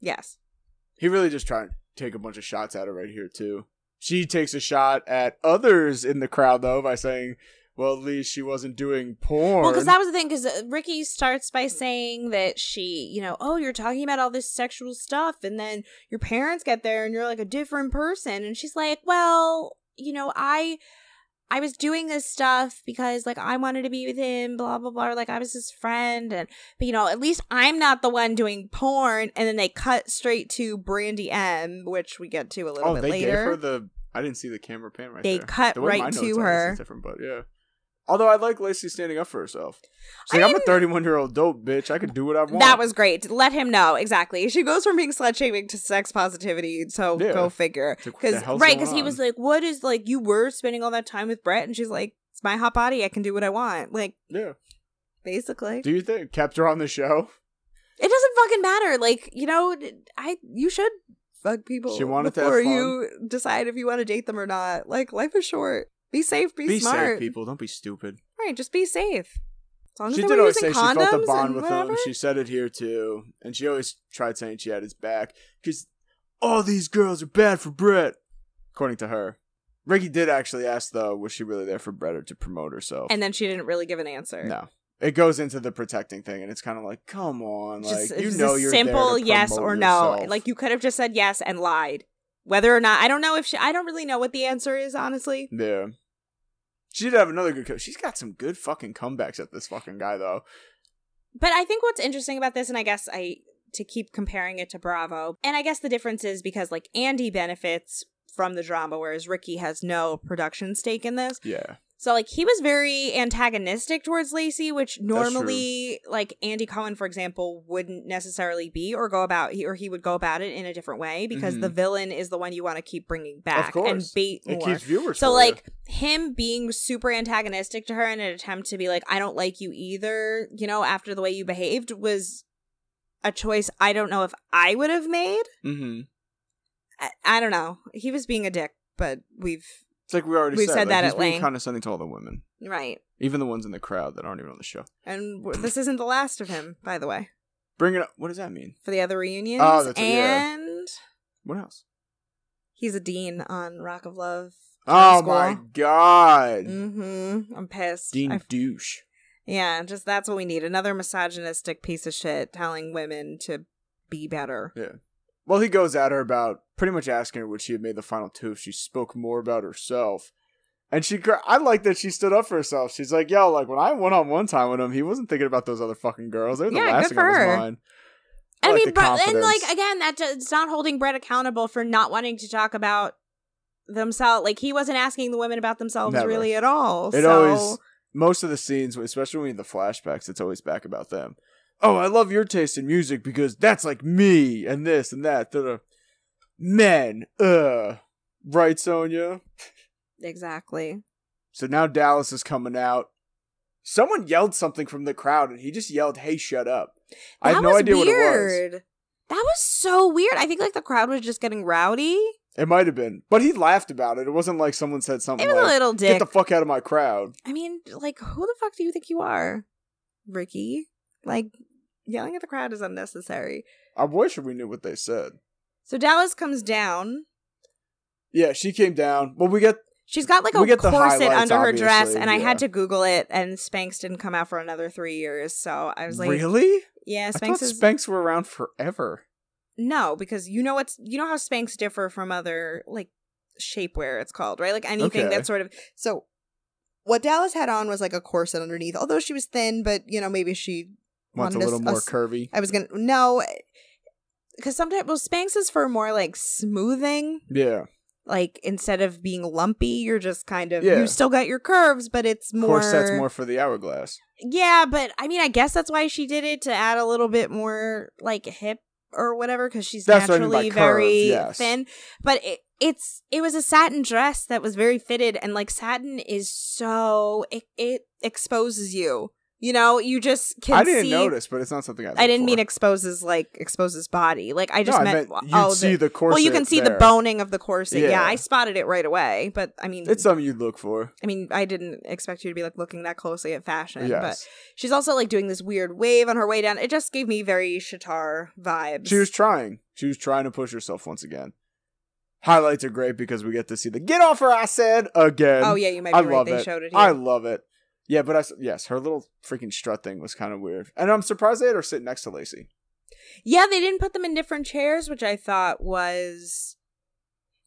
Yes, He really just tried to take a bunch of shots at her right here too. She takes a shot at others in the crowd though by saying, "Well, at least she wasn't doing porn." well, because that was the thing. Because uh, Ricky starts by saying that she, you know, oh, you're talking about all this sexual stuff, and then your parents get there, and you're like a different person, and she's like, well, you know, I. I was doing this stuff because like I wanted to be with him, blah blah blah. Like I was his friend, and but you know at least I'm not the one doing porn. And then they cut straight to Brandi M, which we get to a little oh, bit they later. gave her the. I didn't see the camera pan right They there. cut The right to notes are, this her. different, but yeah. Although I like Lacey standing up for herself. She's I like, I'm a 31 year old dope bitch. I can do what I want. That was great. Let him know exactly. She goes from being slut shaming to sex positivity. So Yeah. go figure. It's like, what the Because right, because he was like, "What is like you were spending all that time with Brett?" And she's like, "It's my hot body. I can do what I want." Like Yeah. basically, Do you think kept her on the show? it doesn't fucking matter. Like you know, I you should fuck people She wanted to have before fun. you decide if you want to date them or not. Like life is short. Be safe. Be, smart. Be smart. safe, people. Don't be stupid. Right. Just be safe. As long She they did always say she felt a condoms bond with whatever. him. She said it here too, and she always tried saying she had his back because all these girls are bad for Brett, according to her. Ricky did actually ask though, was she really there for Brett or to promote herself? and then she didn't really give an answer. no, it goes into the protecting thing, and it's kind of like, come on, just, like you know you're simple yes or no. yourself. Like you could have just said yes and lied. Whether or not I don't know if she I don't really know what the answer is, honestly. yeah. She did have another good. Co- She's got some good fucking comebacks at this fucking guy though. But I think what's interesting about this, and I guess I to keep comparing it to Bravo, and I guess the difference is because like Andy benefits from the drama, whereas Ricky has no production stake in this. Yeah, So like he was very antagonistic towards Lacey, which normally like Andy Cohen, for example, wouldn't necessarily be or go about he, or he would go about it in a different way because Mhm. the villain is the one you want to keep bringing back and bait it more. keeps viewers. So like you. him being super antagonistic to her in an attempt to be like, I don't like you either, you know, after the way you behaved was a choice I don't know if I would have made. hmm I, I don't know. He was being a dick, but we've it's like we already We've said. said like, that he's at being length. condescending to all the women, right. even the ones in the crowd that aren't even on the show. And w- this isn't the last of him, by the way, Bring it up. What does that mean? for the other reunions. Oh, that's what- yeah. and What else? he's a dean on Rock of Love. Oh School. my god, Mm-hmm. I'm pissed. Dean I- douche. yeah, just that's what we need. Another misogynistic piece of shit telling women to be better. Yeah. Well, he goes at her about pretty much asking her would she have made the final two if she spoke more about herself. And she, I like that she stood up for herself. She's like, "Yo, like when I went on one time with him, he wasn't thinking about those other fucking girls. They were the Yeah, last thing on his her. mind." I, like mean, but and like again, that does, it's not holding Brett accountable for not wanting to talk about themselves. Like he wasn't asking the women about themselves Never. really at all. It so always most of the scenes, especially when you the flashbacks, it's always back about them. Oh, I love your taste in music because that's like me and this and that. Da-da. Men, uh, right, Sonia. exactly. So now Dallas is coming out. Someone yelled something from the crowd, and he just yelled, "Hey, shut up!" I have no idea what it was. weird. That was so weird. I think like the crowd was just getting rowdy. It might have been, but he laughed about it. It wasn't like someone said something It was a like, little "Get the fuck out of my crowd." I mean, like, who the fuck do you think you are, Ricky? Like, yelling at the crowd is unnecessary. I wish we knew what they said. So Dallas comes down. Yeah, she came down. Well, we get She's got like a corset under her dress, and I had to Google it, and Spanx didn't come out for another three years. So I was like, really. "Yeah, I Spanx thought is Spanx were around forever. no," because you know what's you know how Spanx differ from other like shapewear. It's called right, like anything Okay. that's sort of So, what Dallas had on was like a corset underneath, although she was thin, but you know, maybe she Wants a little s- more curvy. I was gonna, no, because sometimes well, Spanx is for more like smoothing. Yeah, Like instead of being lumpy, you're just kind of Yeah. you still got your curves, but it's more corset's more for the hourglass. Yeah, but I mean, I guess that's why she did it to add a little bit more like hip or whatever because she's That's what I mean naturally curve, very yes. thin. But it, it's it was a satin dress that was very fitted, and like satin is so it it exposes you. You know, you just can I didn't see. notice, but it's not something I. I didn't look mean exposes like exposes body. Like I just no, I meant, meant you'd oh, see the, the corset. well, you can see the boning of the corset. Yeah. Yeah. I spotted it right away. But I mean, It's something you'd look for. I mean, I didn't expect you to be like looking that closely at fashion. But She's also like doing this weird wave on her way down. It just gave me very Shatar vibes. she was trying. She was trying to push herself once again. Highlights are great because we get to see the "Get off her," I said again. Oh yeah, you might be I right. love They it. showed it here. I love it. Yeah, but I yes, her little freaking strut thing was kind of weird, and I'm surprised they had her sit next to Lacey. yeah, they didn't put them in different chairs, which I thought was,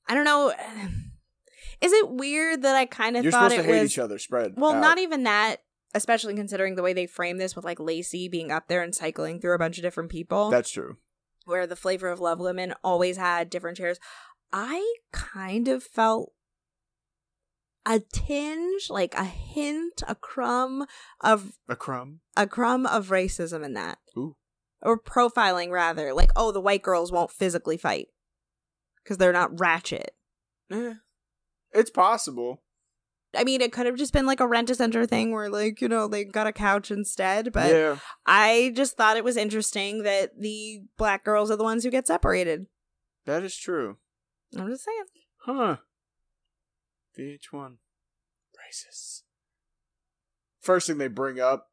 I don't know. (sighs) Is it weird that I kind of You're thought supposed it to hate was? each other. Spread. Well, out. not even that. Especially considering the way they frame this with like Lacey being up there and cycling through a bunch of different people. That's true. where the flavor of love women always had different chairs. I kind of felt a tinge, like a hint, a crumb of A crumb. a crumb of racism in that. Ooh. Or profiling rather. Like, oh, the white girls won't physically fight. Because they're not ratchet. Eh, it's possible. I mean, it could have just been like a rent a center thing where, like, you know, they got a couch instead. But yeah, I just thought it was interesting that the black girls are the ones who get separated. that is true. I'm just saying. Huh. VH1. Racists. First thing they bring up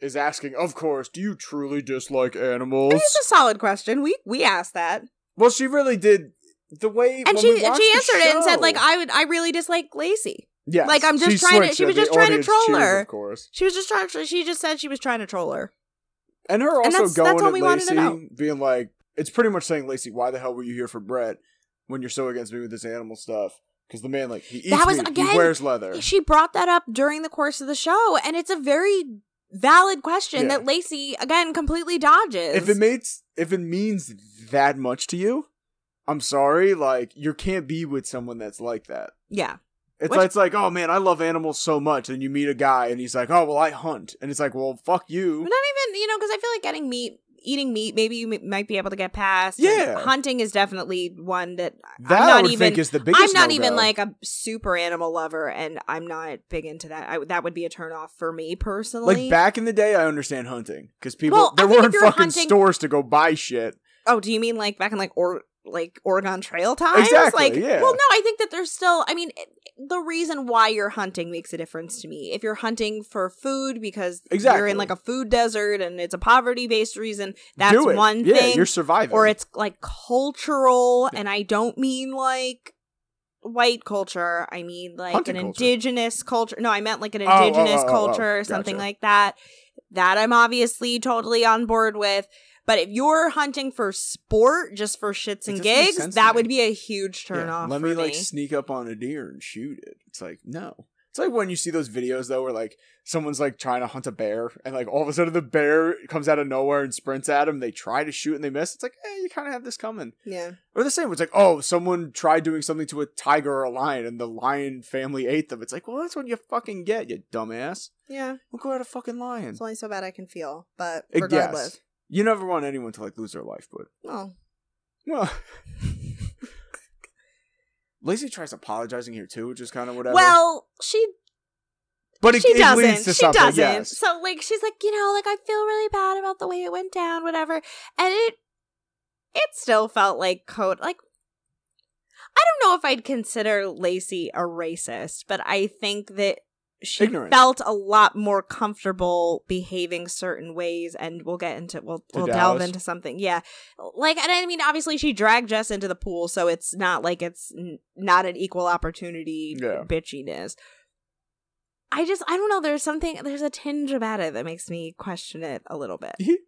is asking, of course, do you truly dislike animals? It's a solid question. We we asked that, well, she really did. The way and when she we she the answered it and said like I would I really dislike Lacey. Yes, like, I'm just she trying to- she was just trying to troll cheers, her. of course. She was just trying. to She just said she was trying to troll her. And her also that's- that's going all at we wanted to Lacey, know. being like, it's pretty much saying, Lacey, why the hell were you here for Brett when you're so against me with this animal stuff? Because the man, like, he eats That was, meat, again, he wears leather. She brought that up during the course of the show, and it's a very valid question Yeah. that Lacey again completely dodges. if it makes, if it means that much to you, I'm sorry, like, you can't be with someone that's like that. yeah, It's Which- like, it's like, oh man, I love animals so much, and you meet a guy, and he's like, oh well, I hunt, and it's like, well, fuck but you. not even you know because I feel like getting meat, eating meat, maybe you m- might be able to get past. and Yeah. hunting is definitely one that That I'm I not would even. think is the biggest. I'm not no-go. even like a super animal lover, and I'm not big into that. I, that would be a turn off for me personally. Like back in the day, I understand hunting because people Well, there weren't fucking hunting- stores to go buy shit. Oh, do you mean like back in like or like Oregon Trail times? Exactly, Like, yeah. well, no, I think that there's still. I mean, the reason why you're hunting makes a difference to me. If you're hunting for food because you're in like a food desert and it's a poverty based reason, that's one yeah, thing. You're surviving. or it's like cultural, and I don't mean like white culture. I mean like Hunting an culture. indigenous culture. No, I meant like an Oh, oh, indigenous oh, oh, oh. culture, something Gotcha. like that. That I'm obviously totally on board with. But if you're hunting for sport, just for shits and gigs, that would be a huge turn Yeah, off. Let for me like sneak up on a deer and shoot it. It's like no. It's like when you see those videos though, where like someone's like trying to hunt a bear, and like all of a sudden the bear comes out of nowhere and sprints at them. They try to shoot and they miss. It's like, eh, you kind of have this coming. Yeah. Or the same. It's like, oh, someone tried doing something to a tiger or a lion, and the lion family ate them. It's like, well, that's what you fucking get, you dumbass. Yeah. We'll go at a fucking lion. It's only so bad I can feel, but regardless. Yes. You never want anyone to like lose their life, but Well, well. (laughs) Lacey tries apologizing here too, which is kind of whatever. Well, she but it, she it doesn't. she something. doesn't. Yes. So like she's like, you know, like I feel really bad about the way it went down, whatever. And it it still felt like code like I don't know if I'd consider Lacey a racist, but I think that she felt a lot more comfortable behaving certain ways and we'll get into we'll we'll delve into something. Yeah. Like and I mean obviously she dragged Jess into the pool so it's not like it's n- not an equal opportunity Yeah. bitchiness. I just I don't know there's something there's a tinge about it that makes me question it a little bit. (laughs)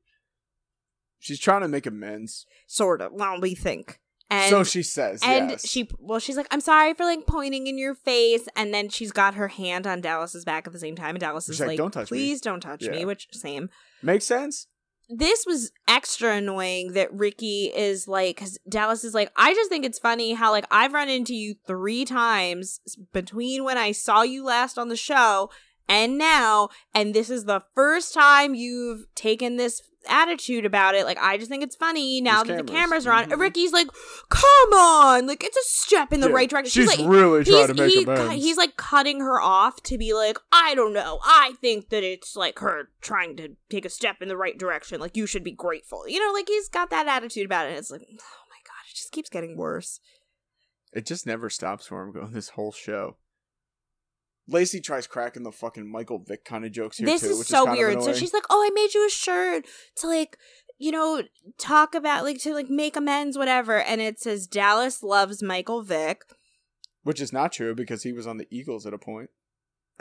She's trying to make amends. Sort of. Well, we think. And so she says. and yes. she well she's like i'm sorry for like pointing in your face and then she's got her hand on dallas's back at the same time and dallas is She's like, like, "Don't touch me." please don't touch me which same makes sense. this was extra annoying that ricky is like because dallas is like i just think it's funny how like i've run into you three times between when i saw you last on the show and now and this is the first time you've taken this attitude about it like i just think it's funny now These that the cameras. cameras are on Mhm. ricky's like come on like it's a step in the Yeah. right direction She's, like really trying to make he- amends. he's like cutting her off to be like, I don't know. I think that it's like her trying to take a step in the right direction. Like you should be grateful. You know, like he's got that attitude about it. And it's like, oh my god, it just keeps getting worse. It just never stops for him going this whole show. Lacey tries cracking the fucking Michael Vick kind of jokes here this too, is which so is kind weird. Of so she's like, oh, I made you a shirt to like, you know, talk about like to like make amends, whatever. And it says Dallas loves Michael Vick. which is not true because he was on the Eagles at a point. (sighs)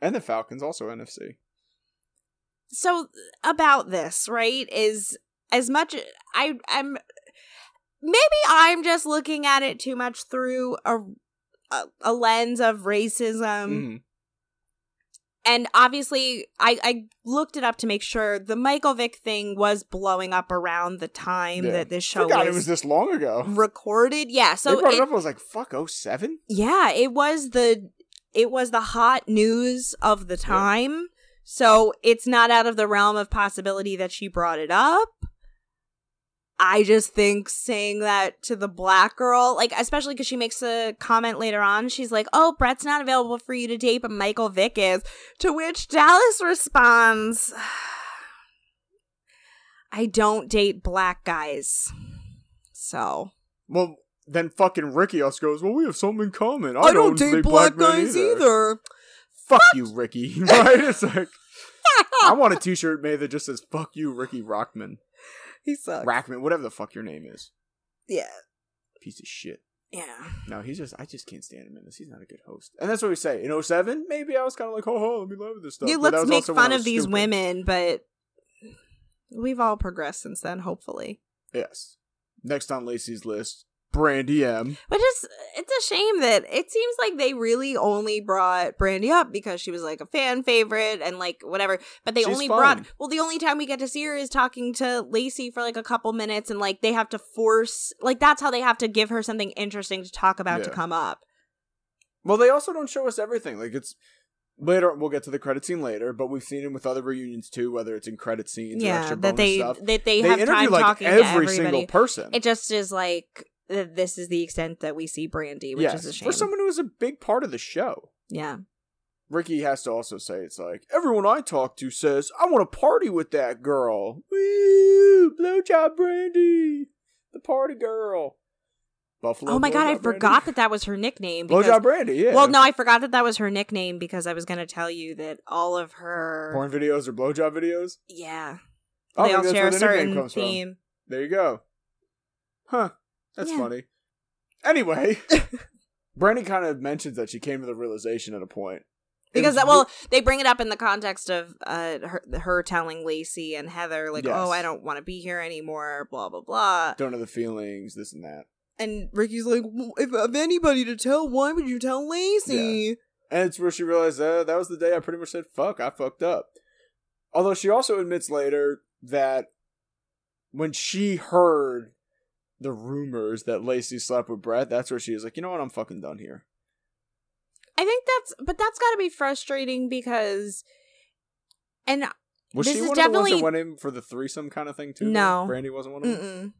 And the Falcons also NFC. so about this right is as much i i'm maybe i'm just looking at it too much through a a, a lens of racism Mhm. and obviously I, I looked it up to make sure the michael vick thing was blowing up around the time Yeah. that this show Forgot was, it was this long ago. recorded yeah so they brought it, it- up. I was like, "Fuck, 07? yeah it was the it was the hot news of the time so it's not out of the realm of possibility that she brought it up i just think saying that to the black girl like especially because she makes a comment later on she's like oh brett's not available for you to date but michael vick is to which dallas responds (sighs) i don't date black guys so Well, then fucking Ricky also goes, "Well, we have something in common. I, I don't date black men guys either. Fuck you, Ricky. (laughs) right? It's like (laughs) I want a T-shirt made that just says "Fuck you, Ricky Rockman." He sucks. Rackman, whatever the fuck your name is. Yeah. Piece of shit. yeah No, he's just I just can't stand him in this. He's not a good host. And that's what we say. In 07, maybe I was kind of like, "Ho ho, let me love this stuff." Yeah, But let's make also when I fun of these stupid. women, but we've all progressed since then, hopefully. Yes. Next on Lacey's list, Brandi M. But just it's a shame that it seems like they really only brought Brandi up because she was like a fan favorite and like whatever. But they She's only fun. brought well, the only time we get to see her is talking to Lacey for like a couple minutes, and like they have to force like that's how they have to give her something interesting to talk about to come up. Well, they also don't show us everything. Like it's later. We'll get to the credit scene later, but we've seen him with other reunions too, whether it's in credit scenes or yeah, extra that bonus they stuff. that they, They have interview time like talking every to everybody. single person. It just is like th- this is the extent that we see Brandi, which yes, is a shame. for someone who was a big part of the show. yeah. Ricky has to also say it's like everyone I talk to says I want to party with that girl. Woo! Blowjob Brandi, the party girl. Buffalo. Oh my god, I Blowjob forgot that that was her nickname. Because, Blowjob Brandi. Yeah. Well, no, I forgot that that was her nickname because I was going to tell you that all of her Porn videos or blowjob videos. yeah, Oh, they all share a certain comes from. theme. There you go. Huh. That's Yeah. funny. Anyway, (laughs) Brandi kind of mentions that she came to the realization at a point. Because that, well, they bring it up in the context of uh, her, her telling Lacey and Heather like, Yes. "Oh, I don't want to be here anymore." Blah blah blah. don't know the feelings, this and that. And Ricky's like, "Well, if of anybody to tell, why would you tell Lacey? And it's where she realized uh, that was the day I pretty much said, fuck, I fucked up. Although she also admits later that when she heard the rumors that Lacey slept with Brett, that's where she was like, you know what, I'm fucking done here. I think that's, but that's got to be frustrating because, and Was This she is one of the ones definitely- that went in for the threesome kind of thing too? No. Brandi wasn't one of them? Mm-mm.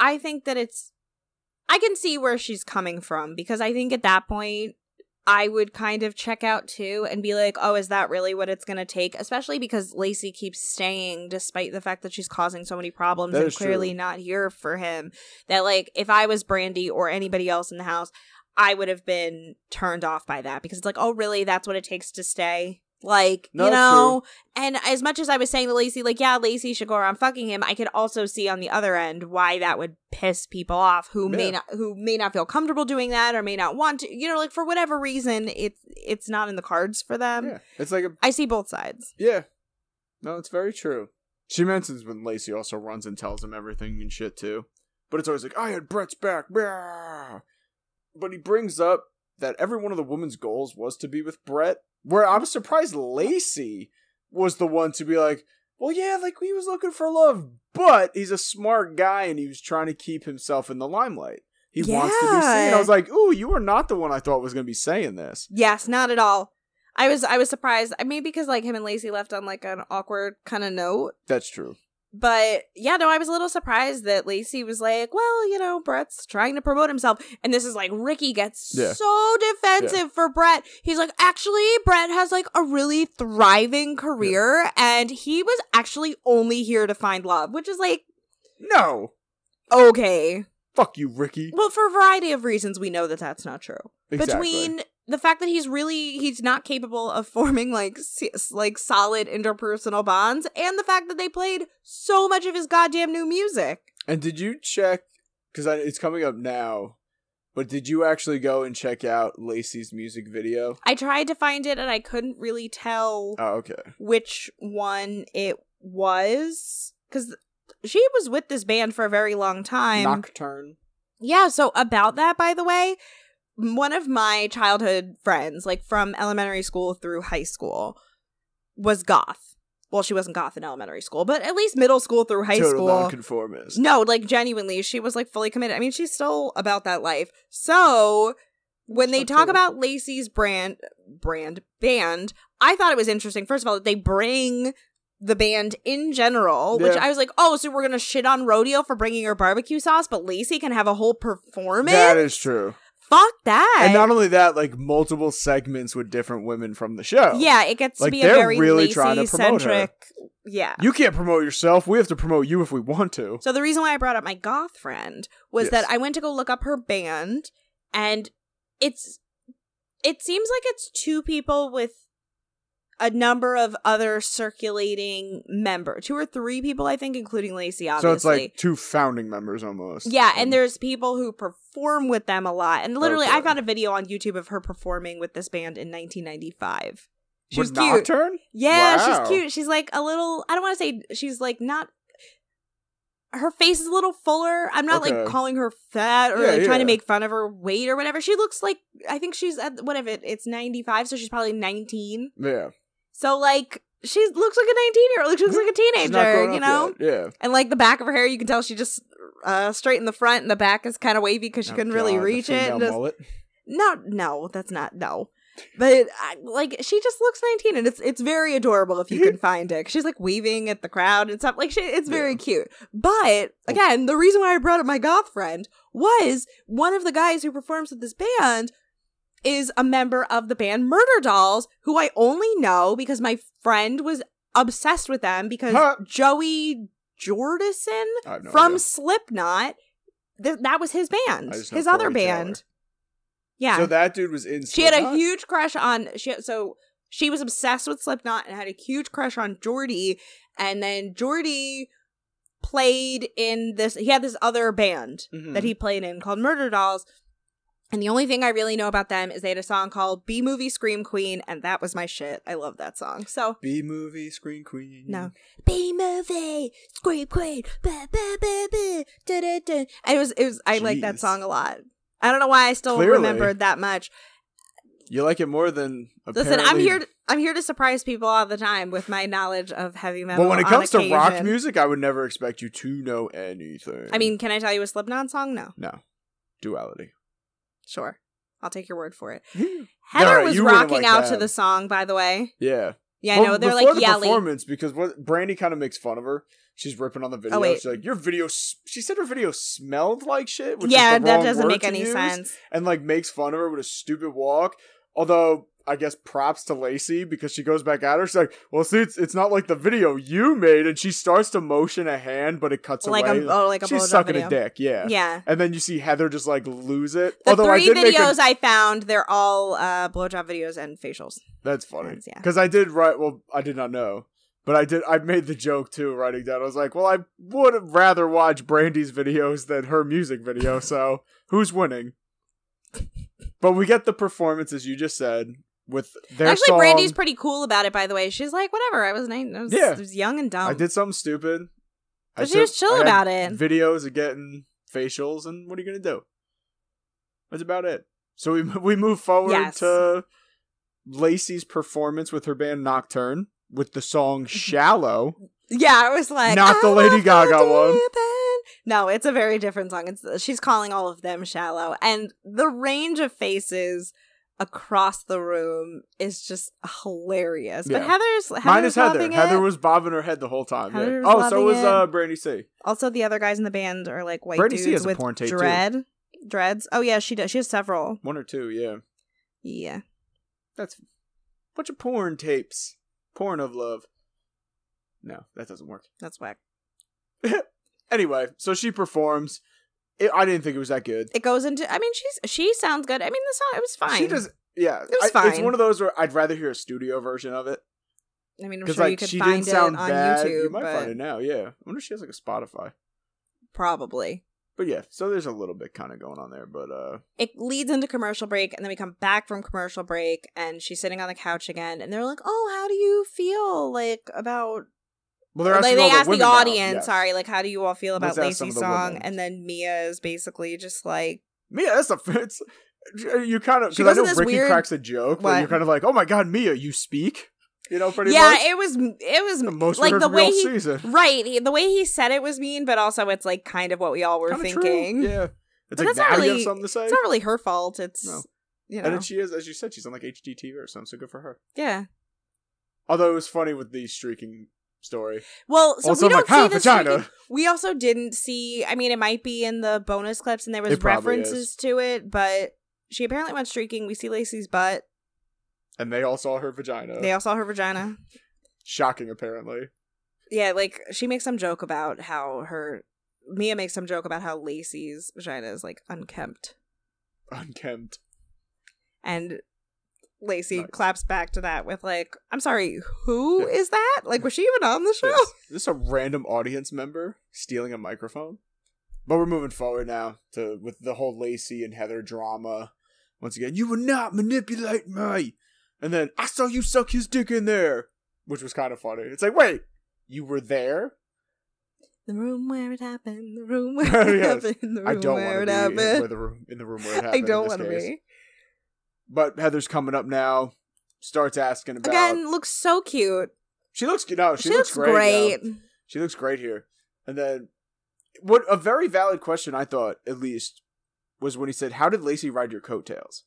I think that it's. I can see where she's coming from because I think at that point, I would kind of check out too and be like, oh, is that really what it's going to take? Especially because Lacey keeps staying despite the fact that she's causing so many problems That and clearly true. not here for him. That, like, if I was Brandi or anybody else in the house, I would have been turned off by that because it's like, oh, really? That's what it takes to stay? Like, No, you know? And as much as I was saying to Lacey, like, yeah, Lacey should go around fucking him, I could also see on the other end why that would piss people off who may not who may not feel comfortable doing that or may not want to. You know, like for whatever reason, it's it's not in the cards for them. yeah, it's like a I see both sides. yeah. No, it's very true. She mentions when Lacey also runs and tells him everything and shit too, but it's always like I had Brett's back. But he brings up that every one of the woman's goals was to be with Brett. Where I was surprised Lacey was the one to be like, well, yeah, like he was looking for love, but he's a smart guy and he was trying to keep himself in the limelight. He wants to be seen. I was like, ooh, you are not the one I thought was going to be saying this. Yes, not at all. I was I was surprised. I mean, because like him and Lacey left on like an awkward kind of note. That's true. But yeah, no, I was a little surprised that Lacey was like, well, you know, Brett's trying to promote himself. And this is like Ricky gets Yeah. so defensive for Brett. He's like, actually, Brett has like a really thriving career and he was actually only here to find love, which is like, No. okay. Fuck you, Ricky. Well, for a variety of reasons, we know that that's not true. Exactly. Between the fact that he's really he's not capable of (laughs) forming like like solid interpersonal bonds and the fact that they played so much of his goddamn new music. And did you check? Because it's coming up now. But did you actually go and check out Lacey's music video? I tried to find it and I couldn't really tell Oh, okay. which one it was cuz she was with this band for a very long time. Nocturne. Yeah, so about that, by the way, one of my childhood friends, like from elementary school through high school, was goth. Well, she wasn't goth in elementary school, but at least middle school through high school. Total school. nonconformist. No, like genuinely, she was like fully committed. I mean, she's still about that life. So when they talk about Lacey's brand brand band, I thought it was interesting. First of all, that they bring the band in general, which I was like, oh, so we're gonna shit on Rodeo for bringing her barbecue sauce, but Lacey can have a whole performance. That is true. Fuck that. And not only that, like multiple segments with different women from the show. yeah, it gets Like, to be a very really trying to promote her. centric. Yeah. You can't promote yourself. We have to promote you if we want to. So the reason why I brought up my goth friend was Yes. that I went to go look up her band and it's it seems like it's two people with a number of other circulating member, two or three people I think including Lacey obviously. So it's like two founding members almost. yeah, Um, and there's people who perform with them a lot. And literally I found a video on YouTube of her performing with this band in 1995. She was with cute. Nocturne? Yeah, Wow. she's cute. She's like a little. I don't want to say she's like not. Her face is a little fuller. I'm not like calling her fat or Yeah, like trying to make fun of her weight or whatever. She looks like I think she's at what if it it's 95, so she's probably 19. Yeah. So like she looks like a 19 year old. She looks like a teenager, you know. yet. Yeah. And like the back of her hair, you can tell she just uh straight in the front, and the back is kind of wavy because she Oh, couldn't really God, the reach it. just- no, no, that's not no. But like she just looks 19 and it's it's very adorable if you can (laughs) find it. She's like waving at the crowd and stuff. Like she, it's very Yeah. cute. But again, the reason why I brought up my goth friend was one of the guys who performs with this band is a member of the band Murderdolls, who I only know because my friend was obsessed with them because Huh. Joey Jordison no from idea. Slipknot, th- that was his band, I just know his other Corey Taylor. band. Yeah. So that dude was in. she had a huge crush on she so she was obsessed with Slipknot and had a huge crush on Jordy and then Jordy played in this he had this other band Mhm. that he played in called Murderdolls and the only thing I really know about them is they had a song called B Movie Scream Queen and that was my shit. I love that song. So B movie screen queen. no. B movie, Scream Queen, ba ba ba ba, da da da. And It was it was I like that song a lot. I don't know why I still Clearly. remembered that much. You like it more than. Listen, I'm here. To, I'm here to surprise people all the time with my knowledge of heavy metal. But when it comes to rock music, I would never expect you to know anything. I mean, can I tell you a Slipknot song? No, no. Duality. Sure, I'll take your word for it. (laughs) Heather Alright, was rocking like out that. to the song, by the way. Yeah. Yeah, I know they're like the yelling. performance because what Brandi kind of makes fun of her. She's ripping on the video. Oh, wait. She's like, "Your video." She said her video smelled like shit. Which Yeah, that doesn't make any use, sense. And like makes fun of her with a stupid walk. Although I guess props to Lacey because she goes back at her. She's like, "Well, see, it's, it's not like the video you made," and she starts to motion a hand, but it cuts like away. a oh, like a She's sucking video. a dick, yeah. Yeah. And then you see Heather just like lose it. The Although I three did make a- videos I found, they're all uh blowjob videos and facials. That's funny. Hands, yeah. Because I did write. Well, I did not know, but I did. I made the joke too, writing down. I was like, "Well, I would rather watch Brandi's videos than her music video." So who's winning? But we get the performance, as you just said, with their Actually, song. Brandi's pretty cool about it. By the way, she's like, whatever. I was nine. I was, Yeah. I was young and dumb. I did something stupid. I But she was chill I about it. Videos of getting facials, and what are you gonna do? That's about it. So we (laughs) we move forward Yes. to Lacey's performance with her band Nocturne with the song mm-hmm. "Shallow." Yeah, I was like, Not the Lady Gaga one. No, it's a very different song. It's she's calling all of them shallow, and the range of faces across the room is just hilarious. But Heather's, Heather's Mine is Heather. loving Heather was bobbing her head the whole time. yeah. Oh, so was it. uh, Brandi C. also the other guys in the band are like white Brandi C dudes has a with porn tape, too. dread dreads. Oh yeah, she does. She has several. One or two, yeah. Yeah. That's bunch of porn tapes. Porn of love. No, that doesn't work. That's whack. (laughs) Anyway, so she performs. It, I didn't think it was that good. It goes into. I mean, she's she sounds good. I mean, the song it was fine. She does. Yeah, It was I- It's one of those where I'd rather hear a studio version of it I mean, I'm because sure you like could she find didn't it sound on bad. YouTube, you might but find it now. Yeah, I wonder if she has like a Spotify. probably. But yeah, so there's a little bit kind of going on there. But uh, It leads into commercial break, and then we come back from commercial break, and she's sitting on the couch again, and they're like, "Oh, how do you feel like about?" Well, they're Like, asking they all the ask the audience, yes. sorry, like, how do you all feel about Let's Lacey's the song? And then Mia is basically just like, Mia, that's a it's uh, you kind of because I know Ricky weird- cracks a joke, but you're kind of like, oh my god, Mia, you speak, you know, pretty "Yeah, much. it was, it was Most like the the way he." season. Right, he- the way he said it was mean, but also it's like kind of what we all were Kinda true, thinking. Yeah, it's like that's not really- something to say. It's not really her fault. It's No. you And know, then she is, as you said, she's on like HGTV or something, so good for her. yeah. Although it was funny with the streaking story. Well, so also, we don't like, see vagina. streaking- We also didn't see. I mean, it might be in the bonus clips, and there was It references to it, but she apparently went streaking. We see Lacey's butt. And they all saw her vagina. They all saw her vagina. Shocking, apparently. Yeah, like she makes some joke about how her Mia makes some joke about how Lacey's vagina is like unkempt, Unkempt. and Lacey Nice. claps back to that with like, "I'm sorry, who Yeah. is that? Like, was she even on the show?" Yes. This is a random audience member stealing a microphone. But we're moving forward now to with the whole Lacey and Heather drama. Once again, you will not manipulate me. And then I saw you suck his dick in there, which was kind of funny. It's like, wait, you were there? The room where it happened. The room (laughs) where it Yes. happened. The room I don't where want to be in, happened. where the room, in the room where it (laughs) happened. I don't want to be. But Heather's coming up now. Starts asking about. Again, looks so cute. she looks no, she, She, looks, looks, great. great. She looks great here. And then, what a very valid question I thought at least was when he said, "How did Lacey ride your coattails?"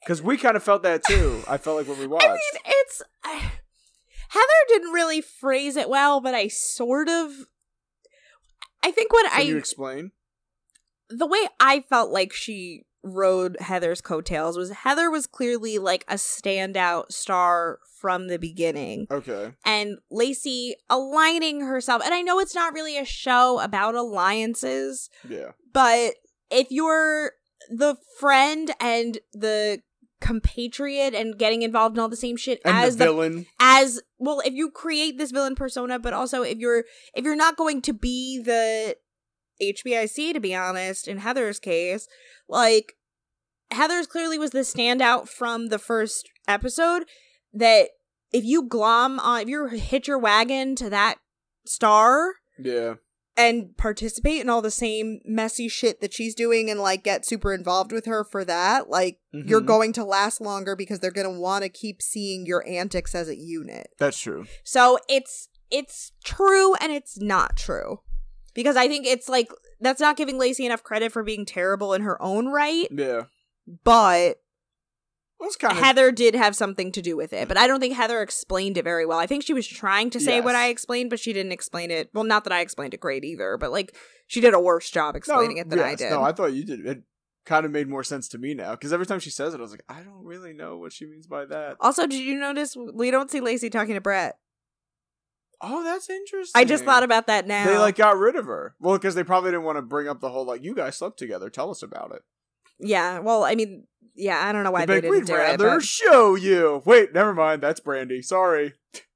Because we kind of felt that too. I felt like when we watched. (laughs) I mean, it's uh, Heather didn't really phrase it well, but I sort of. I think what Can I you explain? the way I felt like she rode Heather's coattails was Heather was clearly like a standout star from the beginning. Okay. and Lacey aligning herself. And I know it's not really a show about alliances, Yeah. but if you're the friend and the compatriot and getting involved in all the same shit And as the the villain. as well if you create this villain persona but also if you're if you're not going to be the HBIC to be honest in Heather's case like Heather's clearly was the standout from the first episode that if you glom on if you hitch your wagon to that star yeah. and participate in all the same messy shit that she's doing and like get super involved with her for that, like you're Mhm. going to last longer because they're going to want to keep seeing your antics as a unit. That's true. so it's it's true and it's not true because I think it's like that's not giving Lacey enough credit for being terrible in her own right Yeah. But Well, kind of Heather did have something to do with it, but I don't think Heather explained it very well. I think she was trying to say what I explained, but she didn't explain it. Well, not that I explained it great either, but like she did a worse job explaining it than I did. No, I thought you did. It, kind of made more sense to me now because every time she says it, I was like, I don't really know what she means by that. Also, did you notice we don't see Lacey talking to Brett? Oh, that's interesting. I just thought about that now. They like got rid of her. Well, because they probably didn't want to bring up the whole like you guys slept together. Tell us about it. yeah. Well, I mean, yeah. I don't know why They'd they like, didn't We'd do it. rather But show you. Wait, never mind. That's Brandi. Sorry. (laughs)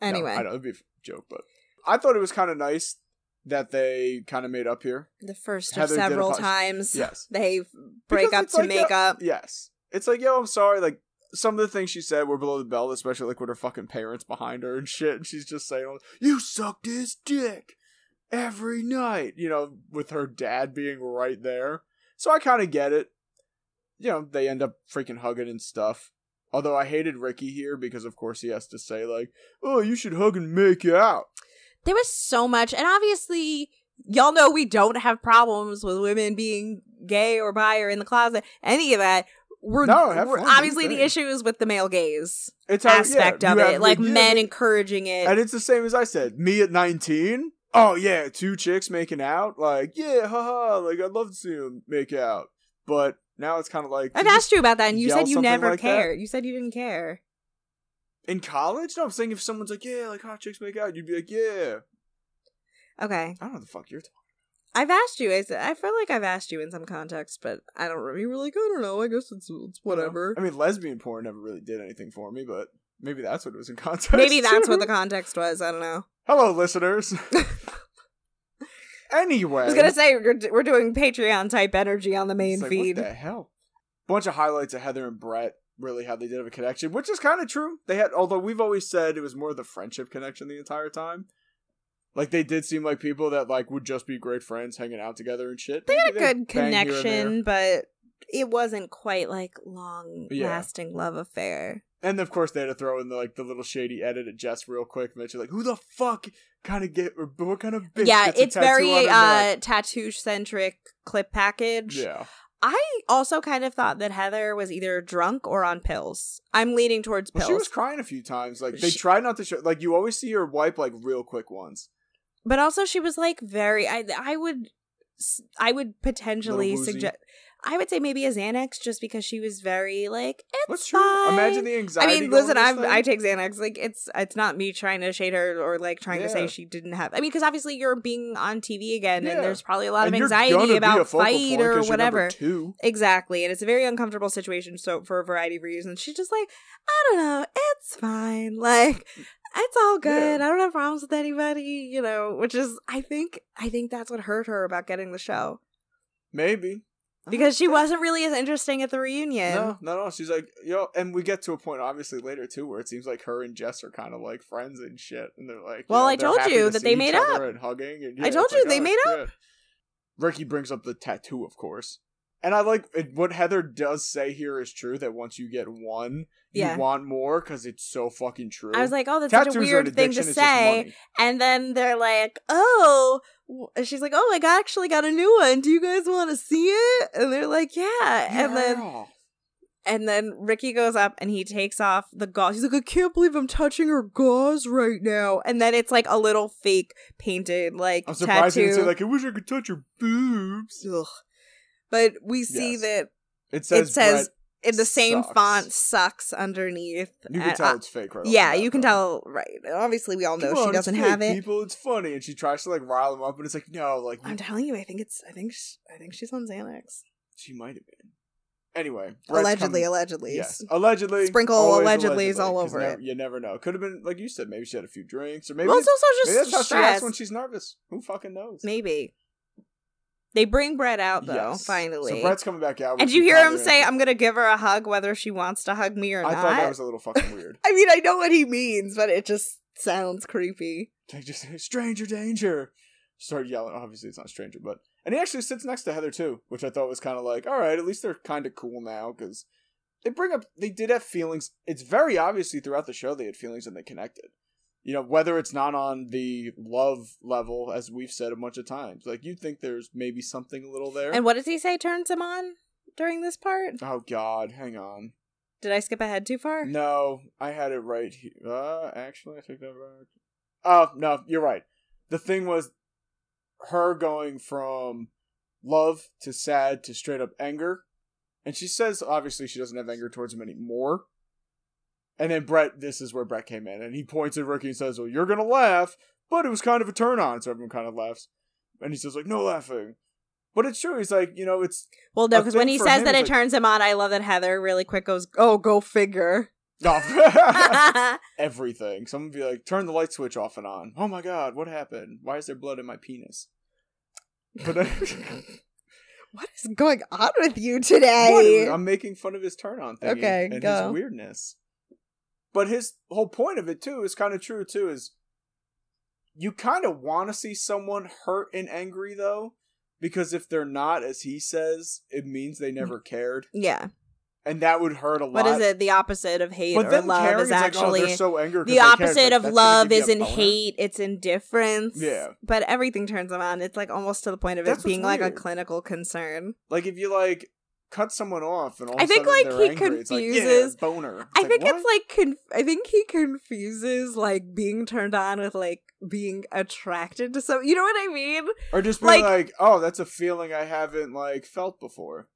No, anyway, I know it'd be a joke, but I thought it was kind of nice that they kind of made up here. the first Heather of several apologize. times Yes. they break Because up to like, make yeah, up. Yes. It's like, yo, I'm sorry. Like, some of the things she said were below the belt, especially like with her fucking parents behind her and shit. And she's just saying, you sucked his dick every night, you know, with her dad being right there. So I kind of get it. You know, they end up freaking hugging and stuff. Although I hated Ricky here because, of course, he has to say, like, oh, you should hug and make out. There was so much, and obviously, y'all know we don't have problems with women being gay or bi or in the closet, any of that. We're, No, we're obviously the issue is with the male gaze It's how, aspect yeah, of it, like men encouraging it. And it's the same as I said. Me at 19? Oh, yeah, two chicks making out? Like, yeah, haha, like, I'd love to see them make out. But now it's kind of like. I've asked you about that, and you said you never like that? cared. You said you didn't care. In college? No, I'm saying if someone's like, yeah, like, hot chicks make out, you'd be like, yeah. Okay, I don't know what the fuck you're talking I've asked you. I, said- I feel like I've asked you in some context, but I don't. You were like, I don't know. I guess it's it's whatever. I mean, lesbian porn never really did anything for me, but maybe that's what it was in context. Maybe (laughs) that's what the context was. I don't know. Hello, listeners. anyway. (laughs) I was gonna say we're, we're doing Patreon type energy on the main like, feed. What the hell? Bunch of highlights of Heather and Brett. Really, how they did have a connection, which is kind of true. They had, although we've always said it was more the friendship connection the entire time. Like they did seem like people that like would just be great friends, hanging out together and shit. They had a good bang here and there. connection, but it wasn't quite like long Yeah. lasting love affair. And of course, they had to throw in the like the little shady edit at Jess real quick. Mention like, who the fuck kind of get or what kind of bitch? yeah, it's very uh tattoo centric clip package. yeah. I also kind of thought that Heather was either drunk or on pills. I'm leaning towards Well, pills. she was crying a few times. Like they She- try not to show. Like you always see her wipe like real quick ones. But also she was like very I I would i would potentially suggest I would say maybe a Xanax just because she was very like it's What's true? fine. Imagine the anxiety. I mean, listen, I I take Xanax. Like it's it's not me trying to shade her or like trying to say she didn't have. I mean, because obviously you're being on TV again, Yeah. and there's probably a lot And of anxiety about fight or 'cause you're number whatever. Exactly, and it's a very uncomfortable situation. So for a variety of reasons, she's just like, I don't know, it's fine. Like it's all good. Yeah. I don't have problems with anybody. You know, which is I think I think that's what hurt her about getting the show Maybe. because she (laughs) wasn't really as interesting at the reunion. No, no, no. She's like, yo, and we get to a point, obviously, later too, where it seems like her and Jess are kind of like friends and shit, and they're like, Well, know, I they're told you to that they made up. and hugging. And, I told you like, they oh, made shit. Ricky brings up the tattoo, of course, and I like it, what Heather does say here is true that once you get one, Yeah. you want more because it's so fucking true. I was like, oh, that's Tattoos such a weird thing to say. And then they're like, oh, she's like, oh, I got, actually got a new one. Do you guys want to see it? And they're like, yeah. And then and then Ricky goes up and he takes off the gauze. He's like, I can't believe I'm touching her gauze right now. And then it's like a little fake painted like I'm surprised tattoo. say like, I wish I could touch your boobs. Ugh. But we see Yes. that It says, it says in the same sucks. font sucks underneath. You can And, tell uh, it's fake, right? yeah, you can tell right. Obviously, we all know Come she on, doesn't have it. People, it's funny, and she tries to like rile him up, and it's like, no, like I'm telling you, I think it's. I think. Sh- I think she's on Xanax. she might have been. Anyway, Brett's allegedly, coming- allegedly. Yes, allegedly. Sprinkle always allegedlys all over it. You never know. Could have been like you said. Maybe she had a few drinks, or maybe, well, it's also maybe just that's how she stress. acts when she's nervous. Who fucking knows? Maybe. They bring Brett out though. Yes. Finally. So Brett's coming back out. and you hear him say, "I'm gonna give her a hug, whether she wants to hug me or I not." I thought that was a little fucking weird. (laughs) I mean, I know what he means, but it just sounds creepy. They just say, stranger danger. Start yelling. Obviously, it's not stranger, but and he actually sits next to Heather too, which I thought was kind of like, all right, at least they're kind of cool now because they bring up they did have feelings. It's very obviously throughout the show they had feelings and they connected. You know, whether it's not on the love level, as we've said a bunch of times, like you think there's maybe something a little there. And what does he say turns him on during this part? oh God, hang on. Did I skip ahead too far? No, I had it right here. Uh, actually, I take that back. Oh, no, you're right. The thing was her going from love to sad to straight up anger. And she says obviously she doesn't have anger towards him anymore. And then Brett, this is where Brett came in, and he points at Ricky and says, "Well, you're gonna laugh, but it was kind of a turn on." So everyone kind of laughs, and he says, "Like no laughing," but it's true. He's like, you know, it's Well, no, because when he says him that it like- turns him on, I love that Heather really quick goes, "Oh, go figure." no, (laughs) (laughs) everything. Someone be like, "Turn the light switch off and on." Oh my god, what happened? Why is there blood in my penis? But (laughs) What is going on with you today? What? I'm making fun of his turn on thing Okay, and go. his weirdness. But his whole point of it too is kind of true too. Is you kind of want to see someone hurt and angry though, because if they're not, as he says, it means they mm. never cared, Yeah. and that would hurt a lot. What is it? The opposite of hate But or love caring is like, oh, actually they're so angry the they cared. It's opposite like, of love give you a isn't hate; it's indifference. Yeah. but everything turns them on. It's like almost to the point of That's it being like a clinical concern. Like if you like cut someone off and all I think, sudden like, he angry, it's like, yeah, confuses- boner. It's I think it's like conf- I think he confuses like being turned on with like being attracted to some. You know what I mean? or just being like- like, oh, that's a feeling I haven't like felt before.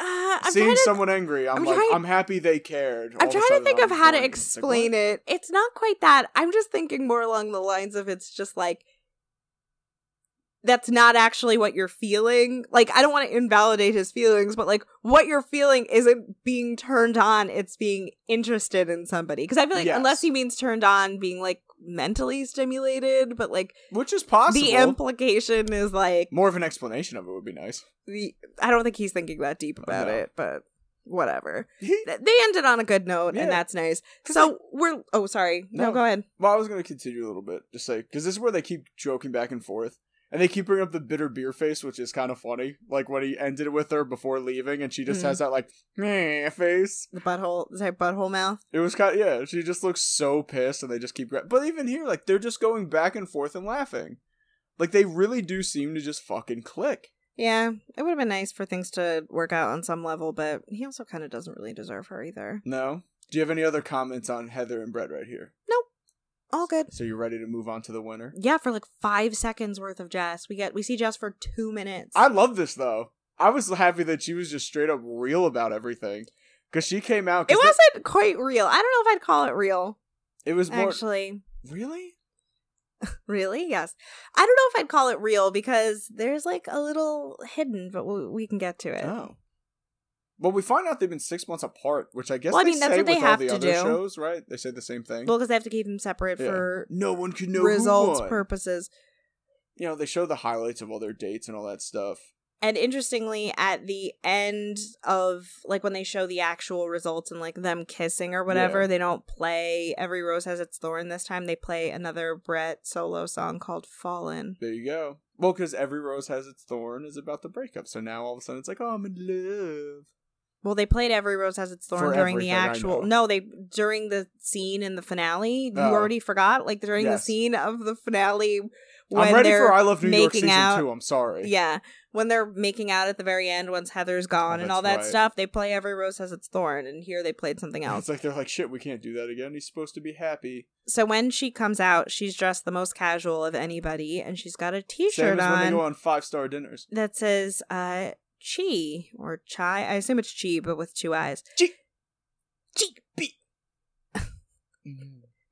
Uh, I'm Seeing to. someone angry, I'm, I'm like, trying- I'm happy they cared. I'm trying to think I'm of how to horny. It's like, explain it. It's not quite that. I'm just thinking more along the lines of it's just like that's not actually what you're feeling. Like I don't want to invalidate his feelings, but like what you're feeling isn't being turned on, it's being interested in somebody. Cuz I feel like Yes. unless he means turned on being like mentally stimulated, but like Which is possible. the implication is like More of an explanation of it would be nice. the I don't think he's thinking that deep about No. it, but whatever. They ended on a good note Yeah. and that's nice. So we're oh sorry. No, No. go ahead. well, I was going to continue a little bit, just like because this is where they keep joking back and forth, and they keep bringing up the bitter beer face, which is kind of funny. Like when he ended it with her before leaving, and she just Mhm. has that like meh face. The butthole, is that butthole mouth? It was kind of yeah. She just looks so pissed, and they just keep. Gra- but even here, like they're just going back and forth and laughing. Like they really do seem to just fucking click. Yeah, it would have been nice for things to work out on some level, but he also kind of doesn't really deserve her either. No. Do you have any other comments on Heather and Brett right here? All good. So you're ready to move on to the winner? Yeah, for like five seconds worth of Jess, we get we see Jess for two minutes. I love this though. I was happy that she was just straight up real about everything because she came out. it wasn't quite real. I don't know if I'd call it real. it was more Actually, really. (laughs) really, yes. I don't know if I'd call it real because there's like a little hidden, but we, we can get to it. Oh. Well, we find out they've been six months apart, which I guess Well, I they mean, that's say what they with have all the to other do. shows, right? They say the same thing. Well, because they have to keep them separate Yeah. for no one can know results purposes. You know, they show the highlights of all their dates and all that stuff. And interestingly, at the end of like when they show the actual results and like them kissing or whatever, Yeah. they don't play Every Rose Has Its Thorn this time. They play another Brett solo song called Fallen. There you go. Well, because every rose has its thorn is about the breakup. So now all of a sudden it's like, oh, I'm in love. Well, they played Every Rose Has Its Thorn For during the actual. No, they during the scene in the finale. You Oh. already forgot, like during the scene of the finale when I'm ready they're for I Love New York making season out. two. I'm sorry. Yeah, when they're making out at the very end, once Heather's gone Oh, and all that right. stuff, they play Every Rose Has Its Thorn, and here they played something else. It's like they're like, shit, we can't do that again. He's supposed to be happy. So when she comes out, she's dressed the most casual of anybody, and she's got a Same T-shirt as when they on go on five star dinners. that says uh, "Chi" or "Chai." I assume it's "Chi," but with two eyes. Chi. Chi. B.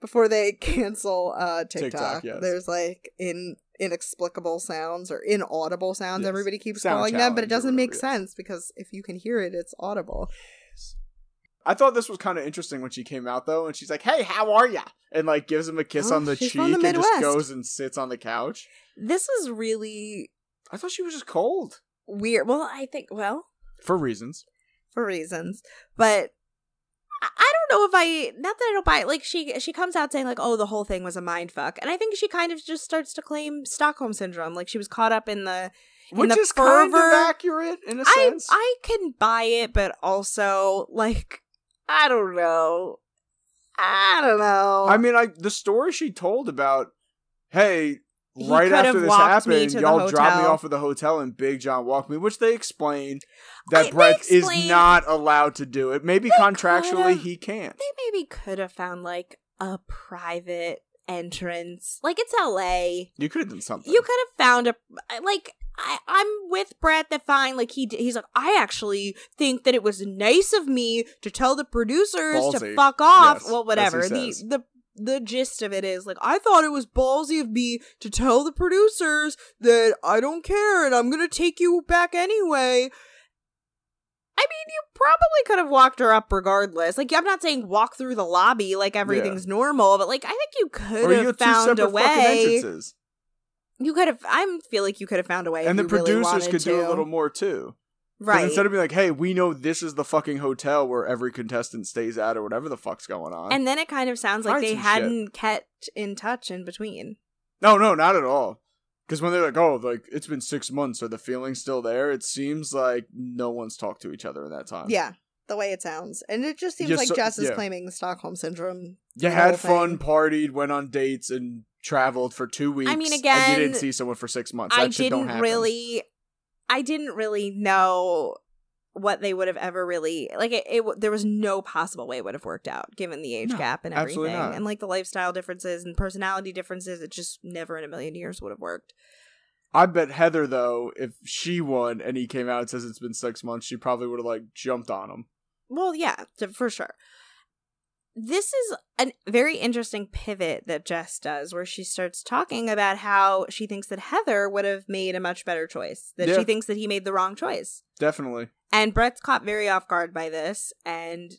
Before they cancel uh TikTok, TikTok, yes. there's like in inexplicable sounds or inaudible sounds. Yes. Everybody keeps Sound calling them, but it doesn't make sense because if you can hear it, it's audible. I thought this was kind of interesting when she came out though, and she's like, "Hey, how are ya?" and like gives him a kiss Oh, on the cheek the and just goes and sits on the couch. This is really I thought she was just cold weird. Well, I think well for reasons. for reasons, but I- don't know if I not that I don't buy it. Like she she comes out saying like, "Oh, the whole thing was a mind fuck," and I think she kind of just starts to claim Stockholm syndrome. Like she was caught up in the in Which the is kind of accurate in a I sense. I can buy it, but also like I don't know. I don't know. I mean, I the story she told about, hey, He right after this happened, y'all dropped me off at the hotel and Big John walked me, which they explained that I- Brett is not allowed to do it. Maybe contractually he can't. they maybe could have found like a private entrance. Like it's LA. You could have done something. You could have found a like I, I'm with Brett that fine. Like he, he's like, I actually think that it was nice of me to tell the producers to fuck off. Yes, well, whatever. The the the gist of it is like I thought it was ballsy of me to tell the producers that I don't care and I'm gonna take you back anyway. I mean, you probably could have walked her up regardless. Like, I'm not saying walk through the lobby like everything's normal, but like, I think you could or have found a way. You could have. I feel like you could have found a way. and the really producers wanted could do a little more too. Right. Instead of being like, "Hey, we know this is the fucking hotel where every contestant stays at, or whatever the fuck's going on." and then it kind of sounds like they hadn't kept in touch in between. no, no, not at all. Because when they're like, "Oh, like it's been six months, are the feelings still there?" It seems like no one's talked to each other in that time. Yeah, the way it sounds, and it just seems Yeah, like so- Jess is yeah. claiming Stockholm syndrome. you had fun, partied, went on dates, and traveled for two weeks. I mean, and again, you didn't see someone for six months. That I shit don't didn't really. I didn't really know what they would have ever really like. It, it there was no possible way it would have worked out given the age No, gap and everything, and like the lifestyle differences and personality differences. It just never in a million years would have worked. I bet Heather though, if she won and he came out and says it's been six months, she probably would have like jumped on him. Well, yeah, for sure. This is a very interesting pivot that Jess does where she starts talking about how she thinks that Heather would have made a much better choice, that Yeah. she thinks that he made the wrong choice. Definitely. And Brett's caught very off guard by this, and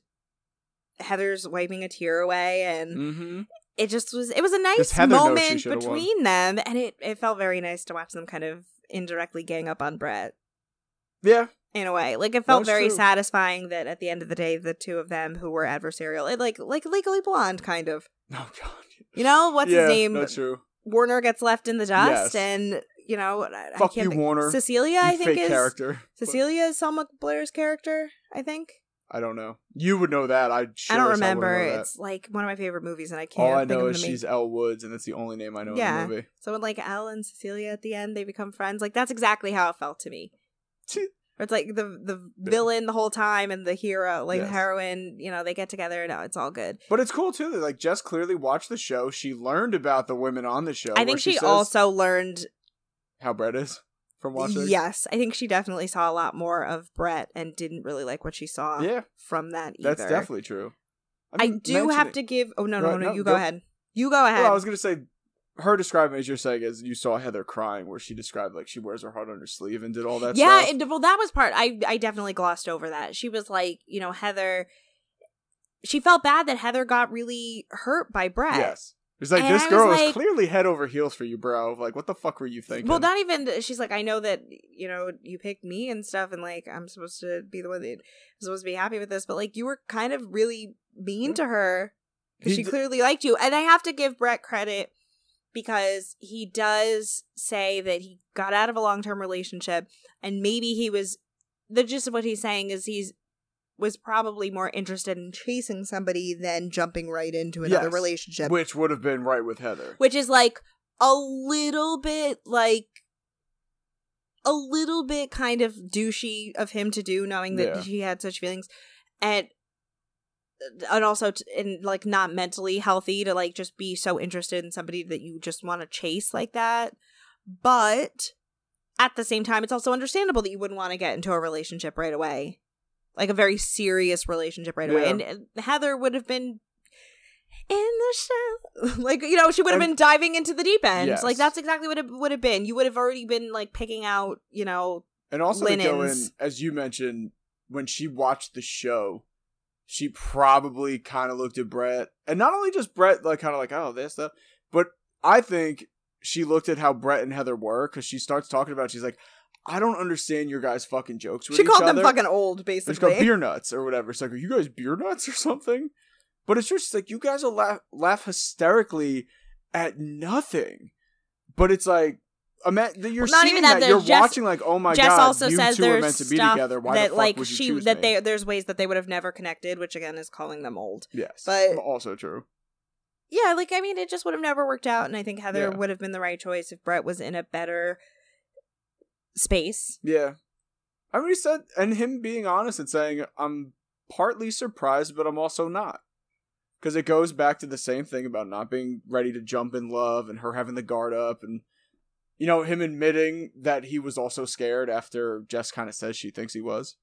Heather's wiping a tear away, and Mm-hmm. it just was, it was a nice Heather knows she moment should've won. between them, and it, it felt very nice to watch them kind of indirectly gang up on Brett Yeah. In a way. Like it felt very true. satisfying that at the end of the day, the two of them who were adversarial, it like like Legally Blonde, kind of. (laughs) Oh god. You know what's yeah, his name? That's true. Warner gets left in the dust, Yes. and you know, I, I Fuck can't you, think- Warner. Cecilia, I think is character. Cecilia is Selma Blair's character. I think I don't know. You would know that. I sure I don't as hell wouldn't remember. It's like one of my favorite movies, and I can't. All I know is she's Elle Woods, and that's the only name I know Yeah. in the movie. So when like Elle and Cecilia at the end, they become friends. Like that's exactly how it felt to me. It's like the the villain the whole time and the hero, like the heroine. You know, they get together. No, uh, it's all good. But it's cool too that like Jess clearly watched the show. She learned about the women on the show. I think she, says also learned. how Brett is from watching. Yes, I think she definitely saw a lot more of Brett and didn't really like what she saw. Yeah, from that either. that's definitely true. I didn't do have to give. Oh no, Go no, no! No, You go, go- ahead. You go ahead. Well, I was gonna say her describing as you're saying is you saw Heather crying where she described like she wears her heart on her sleeve and did all that yeah, stuff. it, well, that was part. I I definitely glossed over that. She was like, you know, Heather. She felt bad that Heather got really hurt by Brett. yes. It's like And this I was girl is like- clearly head over heels for you, bro. Like, what the fuck were you thinking? Well, not even. She's like, I know that you know you picked me and stuff, and like I'm supposed to be the one that I'm supposed to be happy with this, but like you were kind of really mean to her because she d- clearly liked you, and I have to give Brett credit because he does say that he got out of a long term relationship, and maybe he was the gist of what he's saying is he's was probably more interested in Chasing somebody, than jumping right into another Yes. relationship. Which would have been right with Heather. which is like a little bit like a little bit kind of douchey of him to do knowing that Yeah. he had such feelings and and also t- and like not mentally healthy to like just be so interested in somebody that you just want to chase like that. But at the same time it's also understandable that you wouldn't want to get into a relationship right away. Like a very serious relationship right away. And and heather would have been in the show. (laughs) Like you know she would have been diving into the deep end. Yes. like that's exactly what it would have been. You would have already been like picking out you know And also to go in, as you mentioned, when she watched the show, she probably kind of looked at Brett, and not only just Brett, like kind of like, oh, this stuff, but I think she looked at how Brett and Heather were because she starts talking about. She's like, I don't understand your guys' fucking jokes with she called them fucking old, basically. It's called beer nuts or whatever. It's like, are you guys beer nuts or something? But it's just like you guys will laugh laugh hysterically at nothing. But it's like, ima- you're Well, not even that, that, you're Jess- watching like, oh my Jess god, also you says two are meant to be together. Why that the fuck like would you she choose that me? they there's ways that they would have never connected, which again is calling them old. yes, But- also true. Yeah, like I mean, it just would have never worked out, and I think Heather Yeah. would have been the right choice if Brett was in a better space. Yeah, I mean, he said, and him being honest and saying, I'm partly surprised, but I'm also not. Because it goes back to the same thing about not being ready to jump in love and her having the guard up and You know, him admitting that he was also scared after Jess kind of says she thinks he was,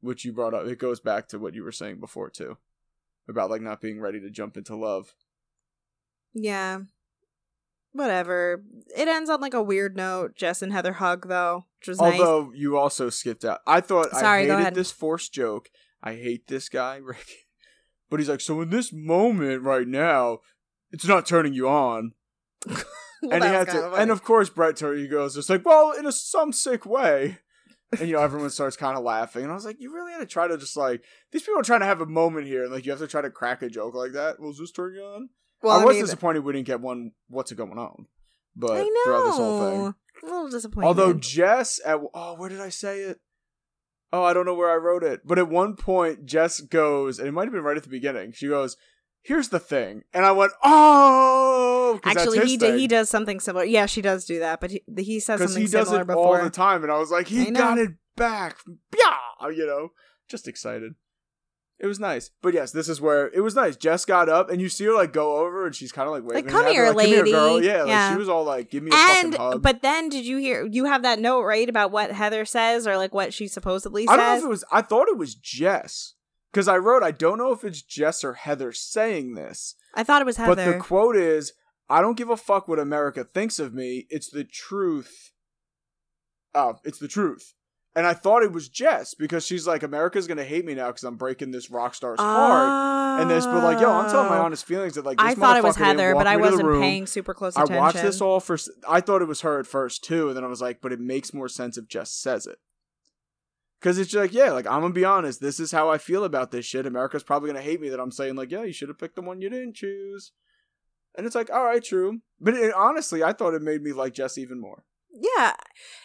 which you brought up. It goes back to what you were saying before too, about like not being ready to jump into love. Yeah. Whatever. It ends on like a weird note. Jess and Heather hug though, which was nice. Although you also skipped out. I thought Sorry, I go hated ahead. this forced joke. I hate this guy, (laughs) Rick. But he's like, so in this moment right now, it's not turning you on. (laughs) (laughs) Well, and he had to, and of course Brett Turner goes, it's like, well, in a some sick way. And you know, everyone starts kind of laughing, and I was like, "You really had to try to just like these people are trying to have a moment here, and like you have to try to crack a joke like that." Well, is this turn you on? well, I was mean, disappointed we didn't get one. What's going on? But I know. throughout this whole thing, A little disappointed. Although Jess at oh, where did I say it? Oh, I don't know where I wrote it. But at one point, Jess goes, and it might have been right at the beginning. She goes, "Here's the thing," and I went, oh Actually, he thing. he does something similar. Yeah, she does do that, but he, he says something he does similar it before. all the time, and I was like, "He got it back!" Yeah, you know, just excited. It was nice, but yes, this is where it was nice. Jess got up, and you see her like go over, and she's kind of like waving. come at her, here, like, Come here, lady." girl. Yeah, like she was all like, "Give me a and fucking hug." but then did you hear you have that note right about what Heather says or like what she supposedly I don't know if says? it was. I thought it was Jess because I wrote. I don't know if it's Jess or Heather saying this, I thought it was Heather. but the quote is, "I don't give a fuck what America thinks of me. It's the truth. Oh, it's the truth." And I thought it was Jess because she's like, "America's gonna hate me now because I'm breaking this rock star's heart." And this, but like, yo, I'm telling my honest feelings that like this I thought it was Heather, but I wasn't paying super close I attention. watched this all for. I thought it was her at first too, and then I was like, but it makes more sense if Jess says it. Because it's like, yeah, like I'm gonna be honest. This is how I feel about this shit. America's probably gonna hate me that I'm saying like, yeah, you should have picked the one you didn't choose. And it's like, all right, true. But it, honestly, I thought it made me like Jess even more. Yeah,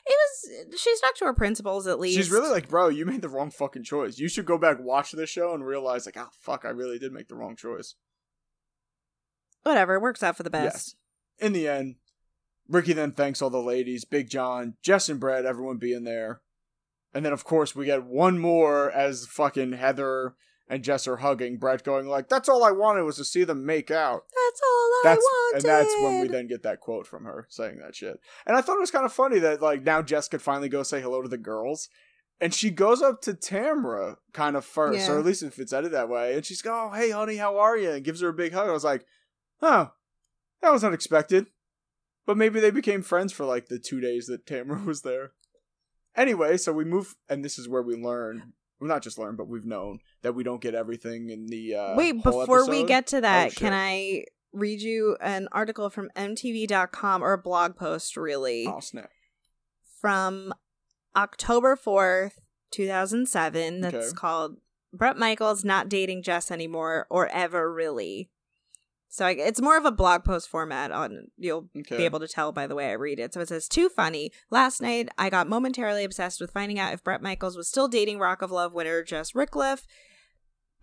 it was. She stuck to her principles at least. She's really like, bro, you made the wrong fucking choice. You should go back watch this show and realize like, oh fuck, I really did make the wrong choice. whatever. It works out for the best. Yes. In the end, Ricky then thanks all the ladies, Big John, Jess and Brett, everyone being there. And then of course we get one more as fucking Heather and Jess are hugging, Brett going like, That's all I wanted was to see them make out. That's all That's I wanted. and that's when we then get that quote from her saying that shit. And I thought it was kind of funny that like now Jess could finally go say hello to the girls. And she goes up to Tamra kind of first, Yeah. or at least if it's edited that way, and she's go, Oh, hey honey, how are you? And gives her a big hug. I was like, Oh, that was unexpected. But maybe they became friends for like the two days that Tamara (laughs) was there. Anyway, so we move, and this is where we learn. Well, not just learn, but we've known that we don't get everything in the. Uh, Wait, before we get to that, shit. can I read you an article from MTV.com or a blog post, really, Oh snap! from October 4th, 2007. That's Okay. called Brett Michaels Not Dating Jess Anymore or Ever Really. So I, it's more of a blog post format on you'll Okay. be able to tell by the way I read it. So it says, Too funny. Last night, I got momentarily obsessed with finding out if Brett Michaels was still dating Rock of Love winner Jess Rickleff.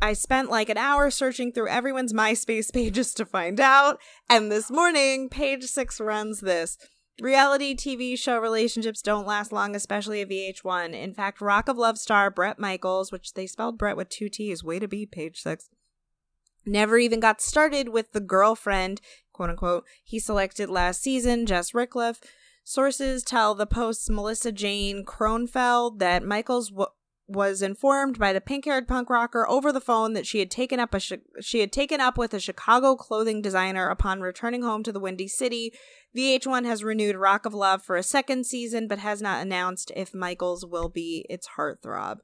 I spent like an hour searching through everyone's MySpace (laughs) pages to find out. And this morning, page six runs this. Reality TV show relationships don't last long, especially at VH1. In fact, Rock of Love star Brett Michaels, which they spelled Brett with two T's, way to be, page six, never even got started with the girlfriend, quote unquote, he selected last season, Jess Rickleff. Sources tell the Post's Melissa Jane Kronfeld that Michaels w- was informed by the pink-haired punk rocker over the phone that she had taken up a chi- she had taken up with a Chicago clothing designer upon returning home to the Windy City. VH1 has renewed Rock of Love for a second season, but has not announced if Michaels will be its heartthrob.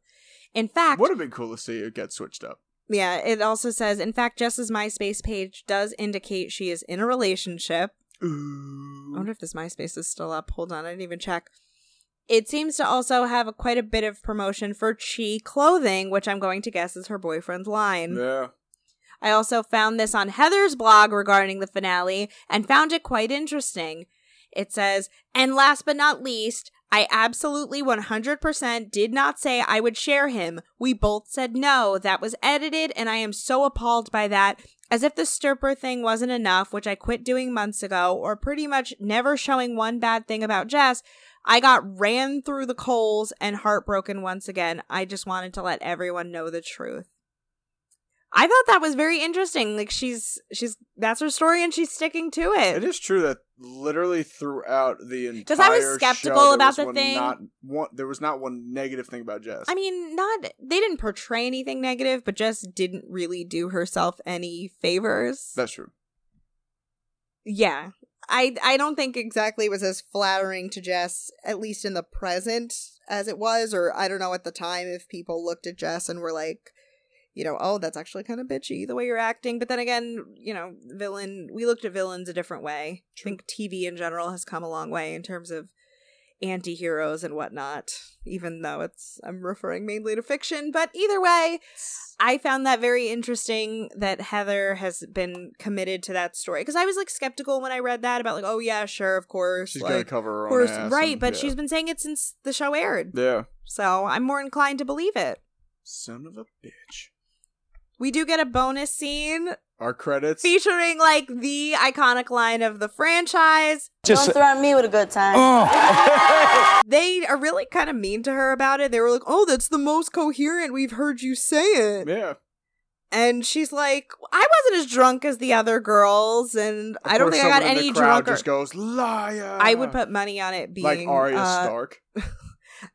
In fact, Would have been cool to see it get switched up. Yeah, it also says, in fact, Jess's MySpace page does indicate she is in a relationship. I wonder if this MySpace is still up. Hold on, I didn't even check. It seems to also have a, quite a bit of promotion for Chi clothing, which I'm going to guess is her boyfriend's line. Yeah. I also found this on Heather's blog regarding the finale and found it quite interesting. It says, and last but not least, I absolutely 100% did not say I would share him. We both said no. That was edited, and I am so appalled by that. As if the Stirper thing wasn't enough, which I quit doing months ago, or pretty much never showing one bad thing about Jess, I got ran through the coals and heartbroken once again. I just wanted to let everyone know the truth. I thought that was very interesting. Like she's she's that's her story and she's sticking to it. It is true that literally throughout the entire because I was skeptical show, about the thing. Not one, there was not one negative thing about Jess. I mean, not they didn't portray anything negative, but Jess didn't really do herself any favors. that's true. yeah. I I don't think exactly it was as flattering to Jess, at least in the present, as it was, or I don't know at the time if people looked at Jess and were like, you know, oh, that's actually kind of bitchy the way you're acting. But then again, you know, villain we looked at villains a different way. I think TV in general has come a long way in terms of anti-heroes and whatnot, even though it's I'm referring mainly to fiction. But either way, I found that very interesting that Heather has been committed to that story. Because I was like skeptical when I read that about like, oh yeah, sure, of course. She's like, gonna cover her of own ass right, and- but yeah. she's been saying it since the show aired. yeah. So I'm more inclined to believe it. Son of a bitch. We do get a bonus scene Our credits. featuring like the iconic line of the franchise. Don't threaten me with a good time. (laughs) (laughs) They are really kind of mean to her about it. They were like, "Oh, that's the most coherent we've heard you say it." Yeah. And she's like, "I wasn't as drunk as the other girls, and Of I don't think I got in any the crowd drunker." Just goes liar. I would put money on it being like Arya uh, Stark. (laughs)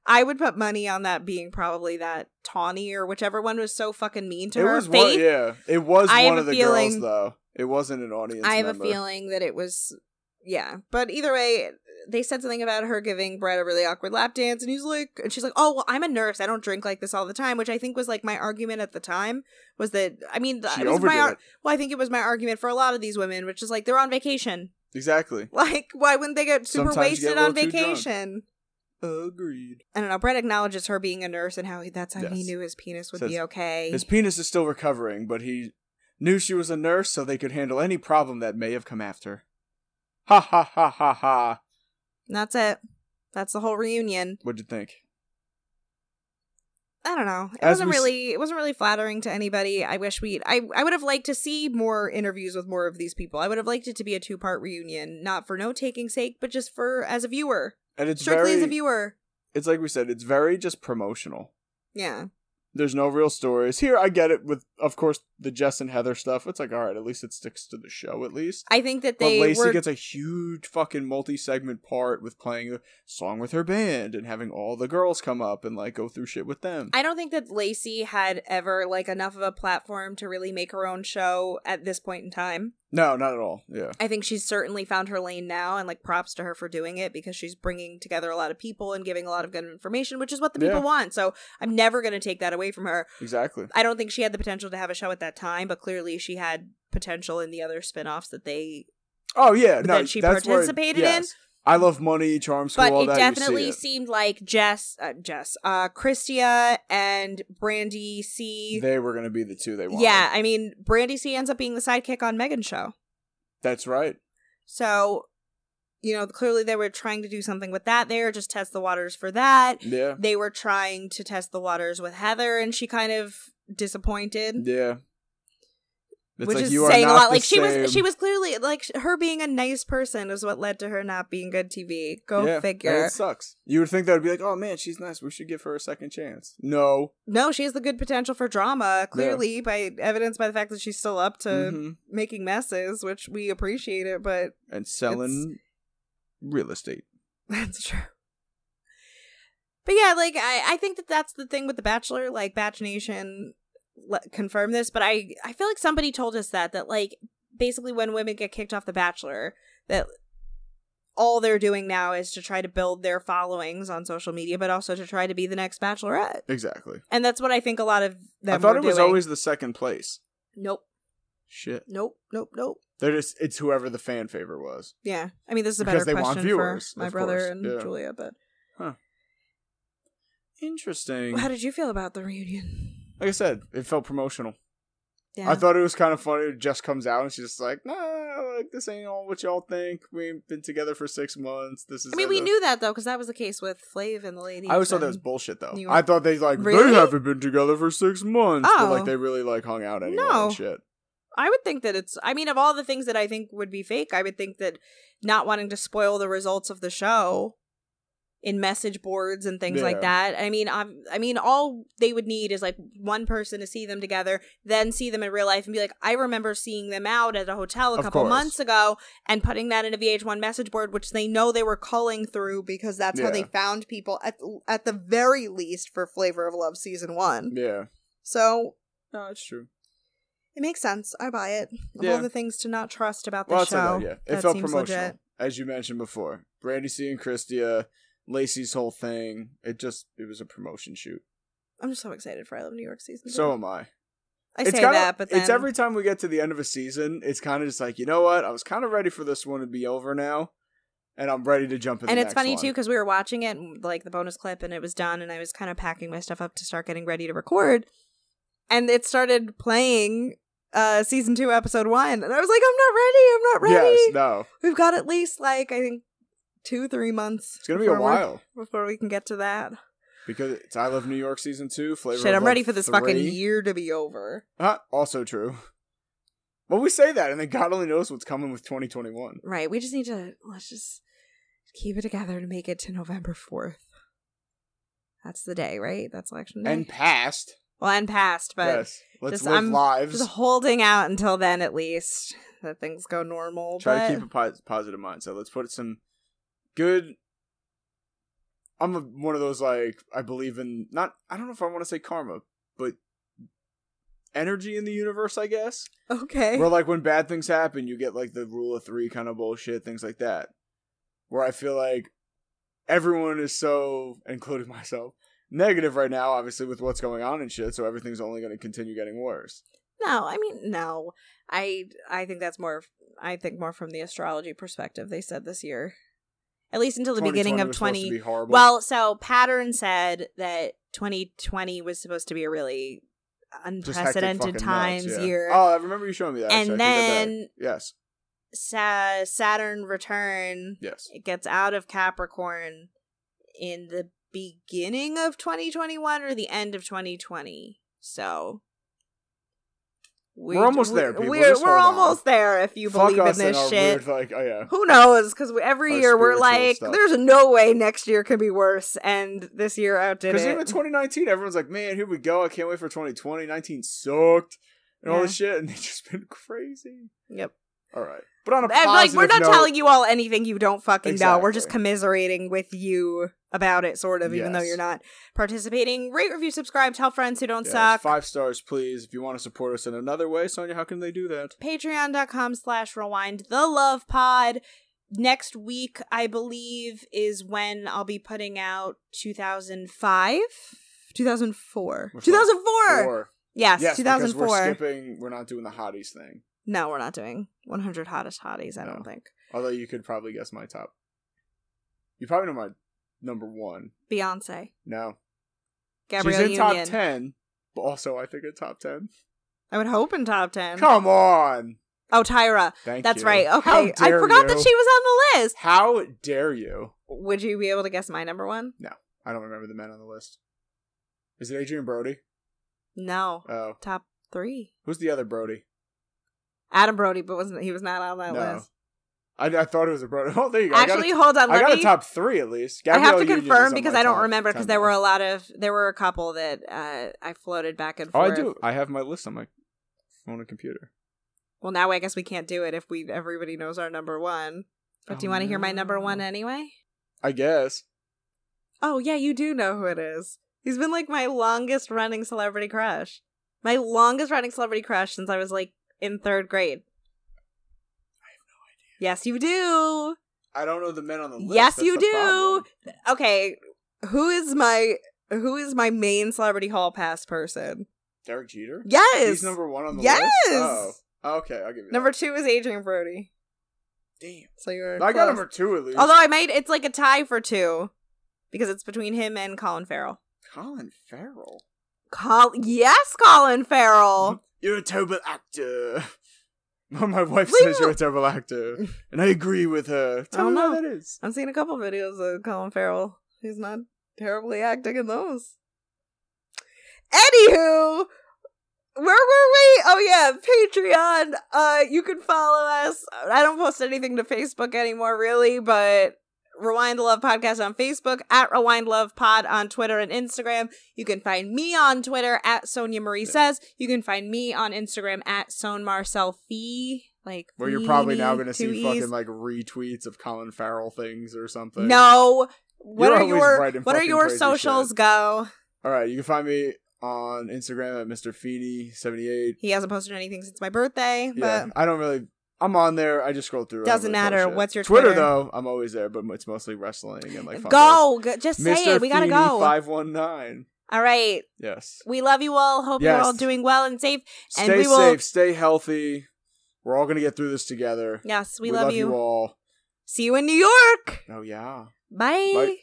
I would put money on that being probably that Tawny or whichever one was so fucking mean to It her. was Faith. one. Yeah, it was I one of the feeling- girls though. It wasn't an audience. I have member. a feeling that it was, yeah. But either way, they said something about her giving Brett a really awkward lap dance, and he's like, and she's like, "Oh, well, I'm a nurse. I don't drink like this all the time," which I think was like my argument at the time was that I mean, She it was my it. well, I think it was my argument for a lot of these women, which is like they're on vacation. Exactly. Like, why wouldn't they get super Sometimes wasted get on vacation? Agreed. I don't know. Brett acknowledges her being a nurse and how he, that's how he knew his penis would Says be okay. His penis is still recovering, but he knew she was a nurse, so they could handle any problem that may have come after. Ha ha ha ha ha. That's it. That's the whole reunion. What'd you think? I don't know. It As wasn't we s- really it wasn't really flattering to anybody. I wish we I I would have liked to see more interviews with more of these people. I would have liked it to be a two-part reunion, not for no taking sake, but just for as a viewer. And it's Strictly very. as a viewer. It's like we said. It's very just promotional. Yeah. There's no real stories here. I get it with, of course, the Jess and Heather stuff. It's like, all right, at least it sticks to the show. At least. I think that But they Lacey were gets a huge fucking multi-segment part with playing a song with her band and having all the girls come up and like go through shit with them. I don't think that Lacey had ever like enough of a platform to really make her own show at this point in time. no, not at all. Yeah. I think she's certainly found her lane now, and like props to her for doing it because she's bringing together a lot of people and giving a lot of good information, which is what the people Yeah. want. So I'm never going to take that away from her. Exactly. I don't think she had the potential to have a show at that time, but clearly she had potential in the other spin-offs that they Oh yeah, no, that she that's where- participated in. I love money, charm school, but all it that. definitely it. seemed like Jess uh, Jess uh Christia and Brandi C they were gonna be the two they wanted. Yeah, I mean Brandi C ends up being the sidekick on Megan's show. that's right. So, you know, clearly they were trying to do something with that there, just test the waters for that. Yeah, They were trying to test the waters with Heather and she kind of disappointed. yeah. It's which like is saying a lot. Like she was she was clearly like her being a nice person is what led to her not being good TV. Go yeah, figure. It sucks. You would think that would be like, oh man, she's nice. We should give her a second chance. No. No, she has the good potential for drama, clearly by evidence by the fact that she's still up to Mhm. making messes, which we appreciate it, but And selling real estate. (laughs) That's true. But yeah, like I, I think that that's the thing with the Bachelor. Like Batch Nation le- confirmed this, but I, I feel like somebody told us that that like basically when women get kicked off the Bachelor, that all they're doing now is to try to build their followings on social media, but also to try to be the next Bachelorette. Exactly. And that's what I think a lot of them. I thought it was doing. always the second place. nope, Shit. nope, nope, nope. They're just it's whoever the fan favorite was. Yeah, I mean this is a Because better they want question viewers, for my brother course, and yeah. Julia. But Huh. Interesting. how did you feel about the reunion? Like I said, it felt promotional. Yeah. I thought it was kind of funny. Jess comes out and she's just like, "Nah, like this ain't all what y'all think. We've been together for six months. This is." I mean, we a- uh. knew that though, because that was the case with Flav and the lady. I always thought that was bullshit though. I thought they like Really? they haven't been together for six months, but Oh. like they really like hung out anyway No. and shit. I would think that it's. I mean, of all the things that I think would be fake, I would think that not wanting to spoil the results of the show in message boards and things Yeah. like that. I mean, i I mean, all they would need is like one person to see them together, then see them in real life and be like, I remember seeing them out at a hotel a Of couple course. months ago, and putting that in a VH1 message board, which they know they were calling through. because that's how they found people at at the very least for Flavor of Love season one. Yeah. So No, it's true. it makes sense. I buy it. Yeah. all the things to not trust about the Well, show, say that, yeah. It felt seems promotional, legit. as you mentioned before. Brandi seeing Christia, Lacey's whole thing. It just it was a promotion shoot. I'm just so excited for I Love New York season. So am I. I it's say kinda, that, but then it's every time we get to the end of a season, it's kind of just like you know what? I was kind of ready for this one to be over now, and I'm ready to jump in. and the it's funny one. too because we were watching it like the bonus clip and it was done and i was kind of packing my stuff up to start getting ready to record and it started playing uh season two episode one and i was like i'm not ready i'm not ready Yes, no, we've got at least like i think two three months it's gonna be a while before we can get to that because it's I Love New York season two. Flavor. shit i'm ready for this fucking year to be over Huh, also true. Well, we say that, and then God only knows what's coming with 2021. right we just need to let's just keep it together to make it to november 4th that's the day right that's election day And past, well and past but yes, let's just- live I'm lives. Just holding out until then, at least that things go normal. Try but to keep a pos- positive mindset. Let's put some good. I'm a, one of those like I believe in not. I don't know if I want to say karma, but energy in the universe. I guess. okay. Where like when bad things happen, you get like the rule of three kind of bullshit, things like that. Where I feel like everyone is so, including (laughs) myself, negative right now, obviously with what's going on and shit. So everything's only going to continue getting worse. no, I mean no. I I think that's more. I think more from the astrology perspective. They said this year, at least until the beginning of was supposed to twenty. Well, so pattern said that twenty twenty was supposed to be a really unprecedented times nuts, yeah. year. Oh, I remember you showing me that. And actually. I that then- yes, Sa- Saturn return. yes, It gets out of Capricorn in the beginning of 2021 or the end of 2020. So we, We're almost there, people. We're we're hold on. almost there if you Fuck believe in this shit. Weird, like, oh yeah, Who knows? Because every Our year we're like, stuff. there's no way next year could be worse, and this year outdid it. because even 2019, everyone's like, man, here we go. I can't wait for 2020. 19 sucked and all this shit, and (laughs) it's just been crazy. yep. All right, but on a And, positive like we're not note, telling you all anything you don't fucking know. We're just commiserating with you about it, sort of, even though you're not participating. Rate, review, subscribe, tell friends who don't yes, suck. five stars, please. If you want to support us in another way, Sonia, how can they do that? patreon.com slash rewind the love pod next week i believe is when i'll be putting out 2005 2004 Which one? 2004 Or yes, yes, because 2004 we're skipping. We're not doing the hotties thing. No we're not doing 100 hottest hotties i No. don't think Although you could probably guess my top. You probably know my number one. beyonce No, gabrielle she's in union top ten, but also I think in top ten. i would hope in top 10 Come on, oh tyra thank that's you. right okay i forgot that she was on the list How dare you? would you be able to guess my number one No, I don't remember the men on the list. Is it Adrien Brody? no Oh, top three who's the other Brody? Adam brody but wasn't he was not on that No. list I, I thought it was a Brody. (laughs) Oh, there you go. Actually, I got hold a, on. I got me. a top three at least. I have to Union confirm because I don't remember because there were a lot of there were a couple that uh, I floated back and Oh, forth. I do. I have my list on my phone and computer. Well, now I guess we can't do it if we everybody knows our number one. But do you Oh, want to hear my number one anyway? I guess. Oh yeah, you do know who it is. He's been like my longest running celebrity crush. My longest running celebrity crush since I was like in third grade. I have no idea. Yes, you do. I don't know the men on the list. Yes, That's you do. problem. Okay, who is my who is my main celebrity hall pass person? Derek Jeter. Yes. He's number one on the Yes! list. Oh, oh okay. I'll give you Number that. two is Adrien Brody. Damn. So you're. I got number two at least. Although I made it's like a tie for two, because it's between him and Colin Farrell. Colin Farrell. Col, yes, Colin Farrell. You're a terrible actor. (laughs) My wife says you're a terrible actor, (laughs) and I agree with her. Tell don't me why know. that is. I've seen a couple videos of Colin Farrell. He's not terribly acting in those. Anywho, where were we? Oh yeah, Patreon. Uh, you can follow us. I don't post anything to Facebook anymore, really, but Rewind the Love Podcast on Facebook, at Rewind Love Pod on Twitter and Instagram. You can find me on Twitter at Sonia Marie Says. You can find me on Instagram at Son Marcel Fee. Like Where you're probably now going gonna see fucking like retweets of Colin Farrell things or something. No. What You're are your what are your socials shit. go? All right, you can find me on Instagram at Mr. Feeney78. He hasn't posted anything since my birthday, Yeah, but I don't really. I'm on there. I just scroll through. Doesn't oh, matter. shit. What's your Twitter, Twitter? though? I'm always there, but it's mostly wrestling and like. go, go just things. say it. We gotta go. Five one nine. All right. Yes. We love you all. Hope you're all doing well and safe. And Stay we will- safe. Stay healthy. We're all gonna get through this together. Yes, we, love, you. you all. See you in New York. Oh yeah. Bye. Bye.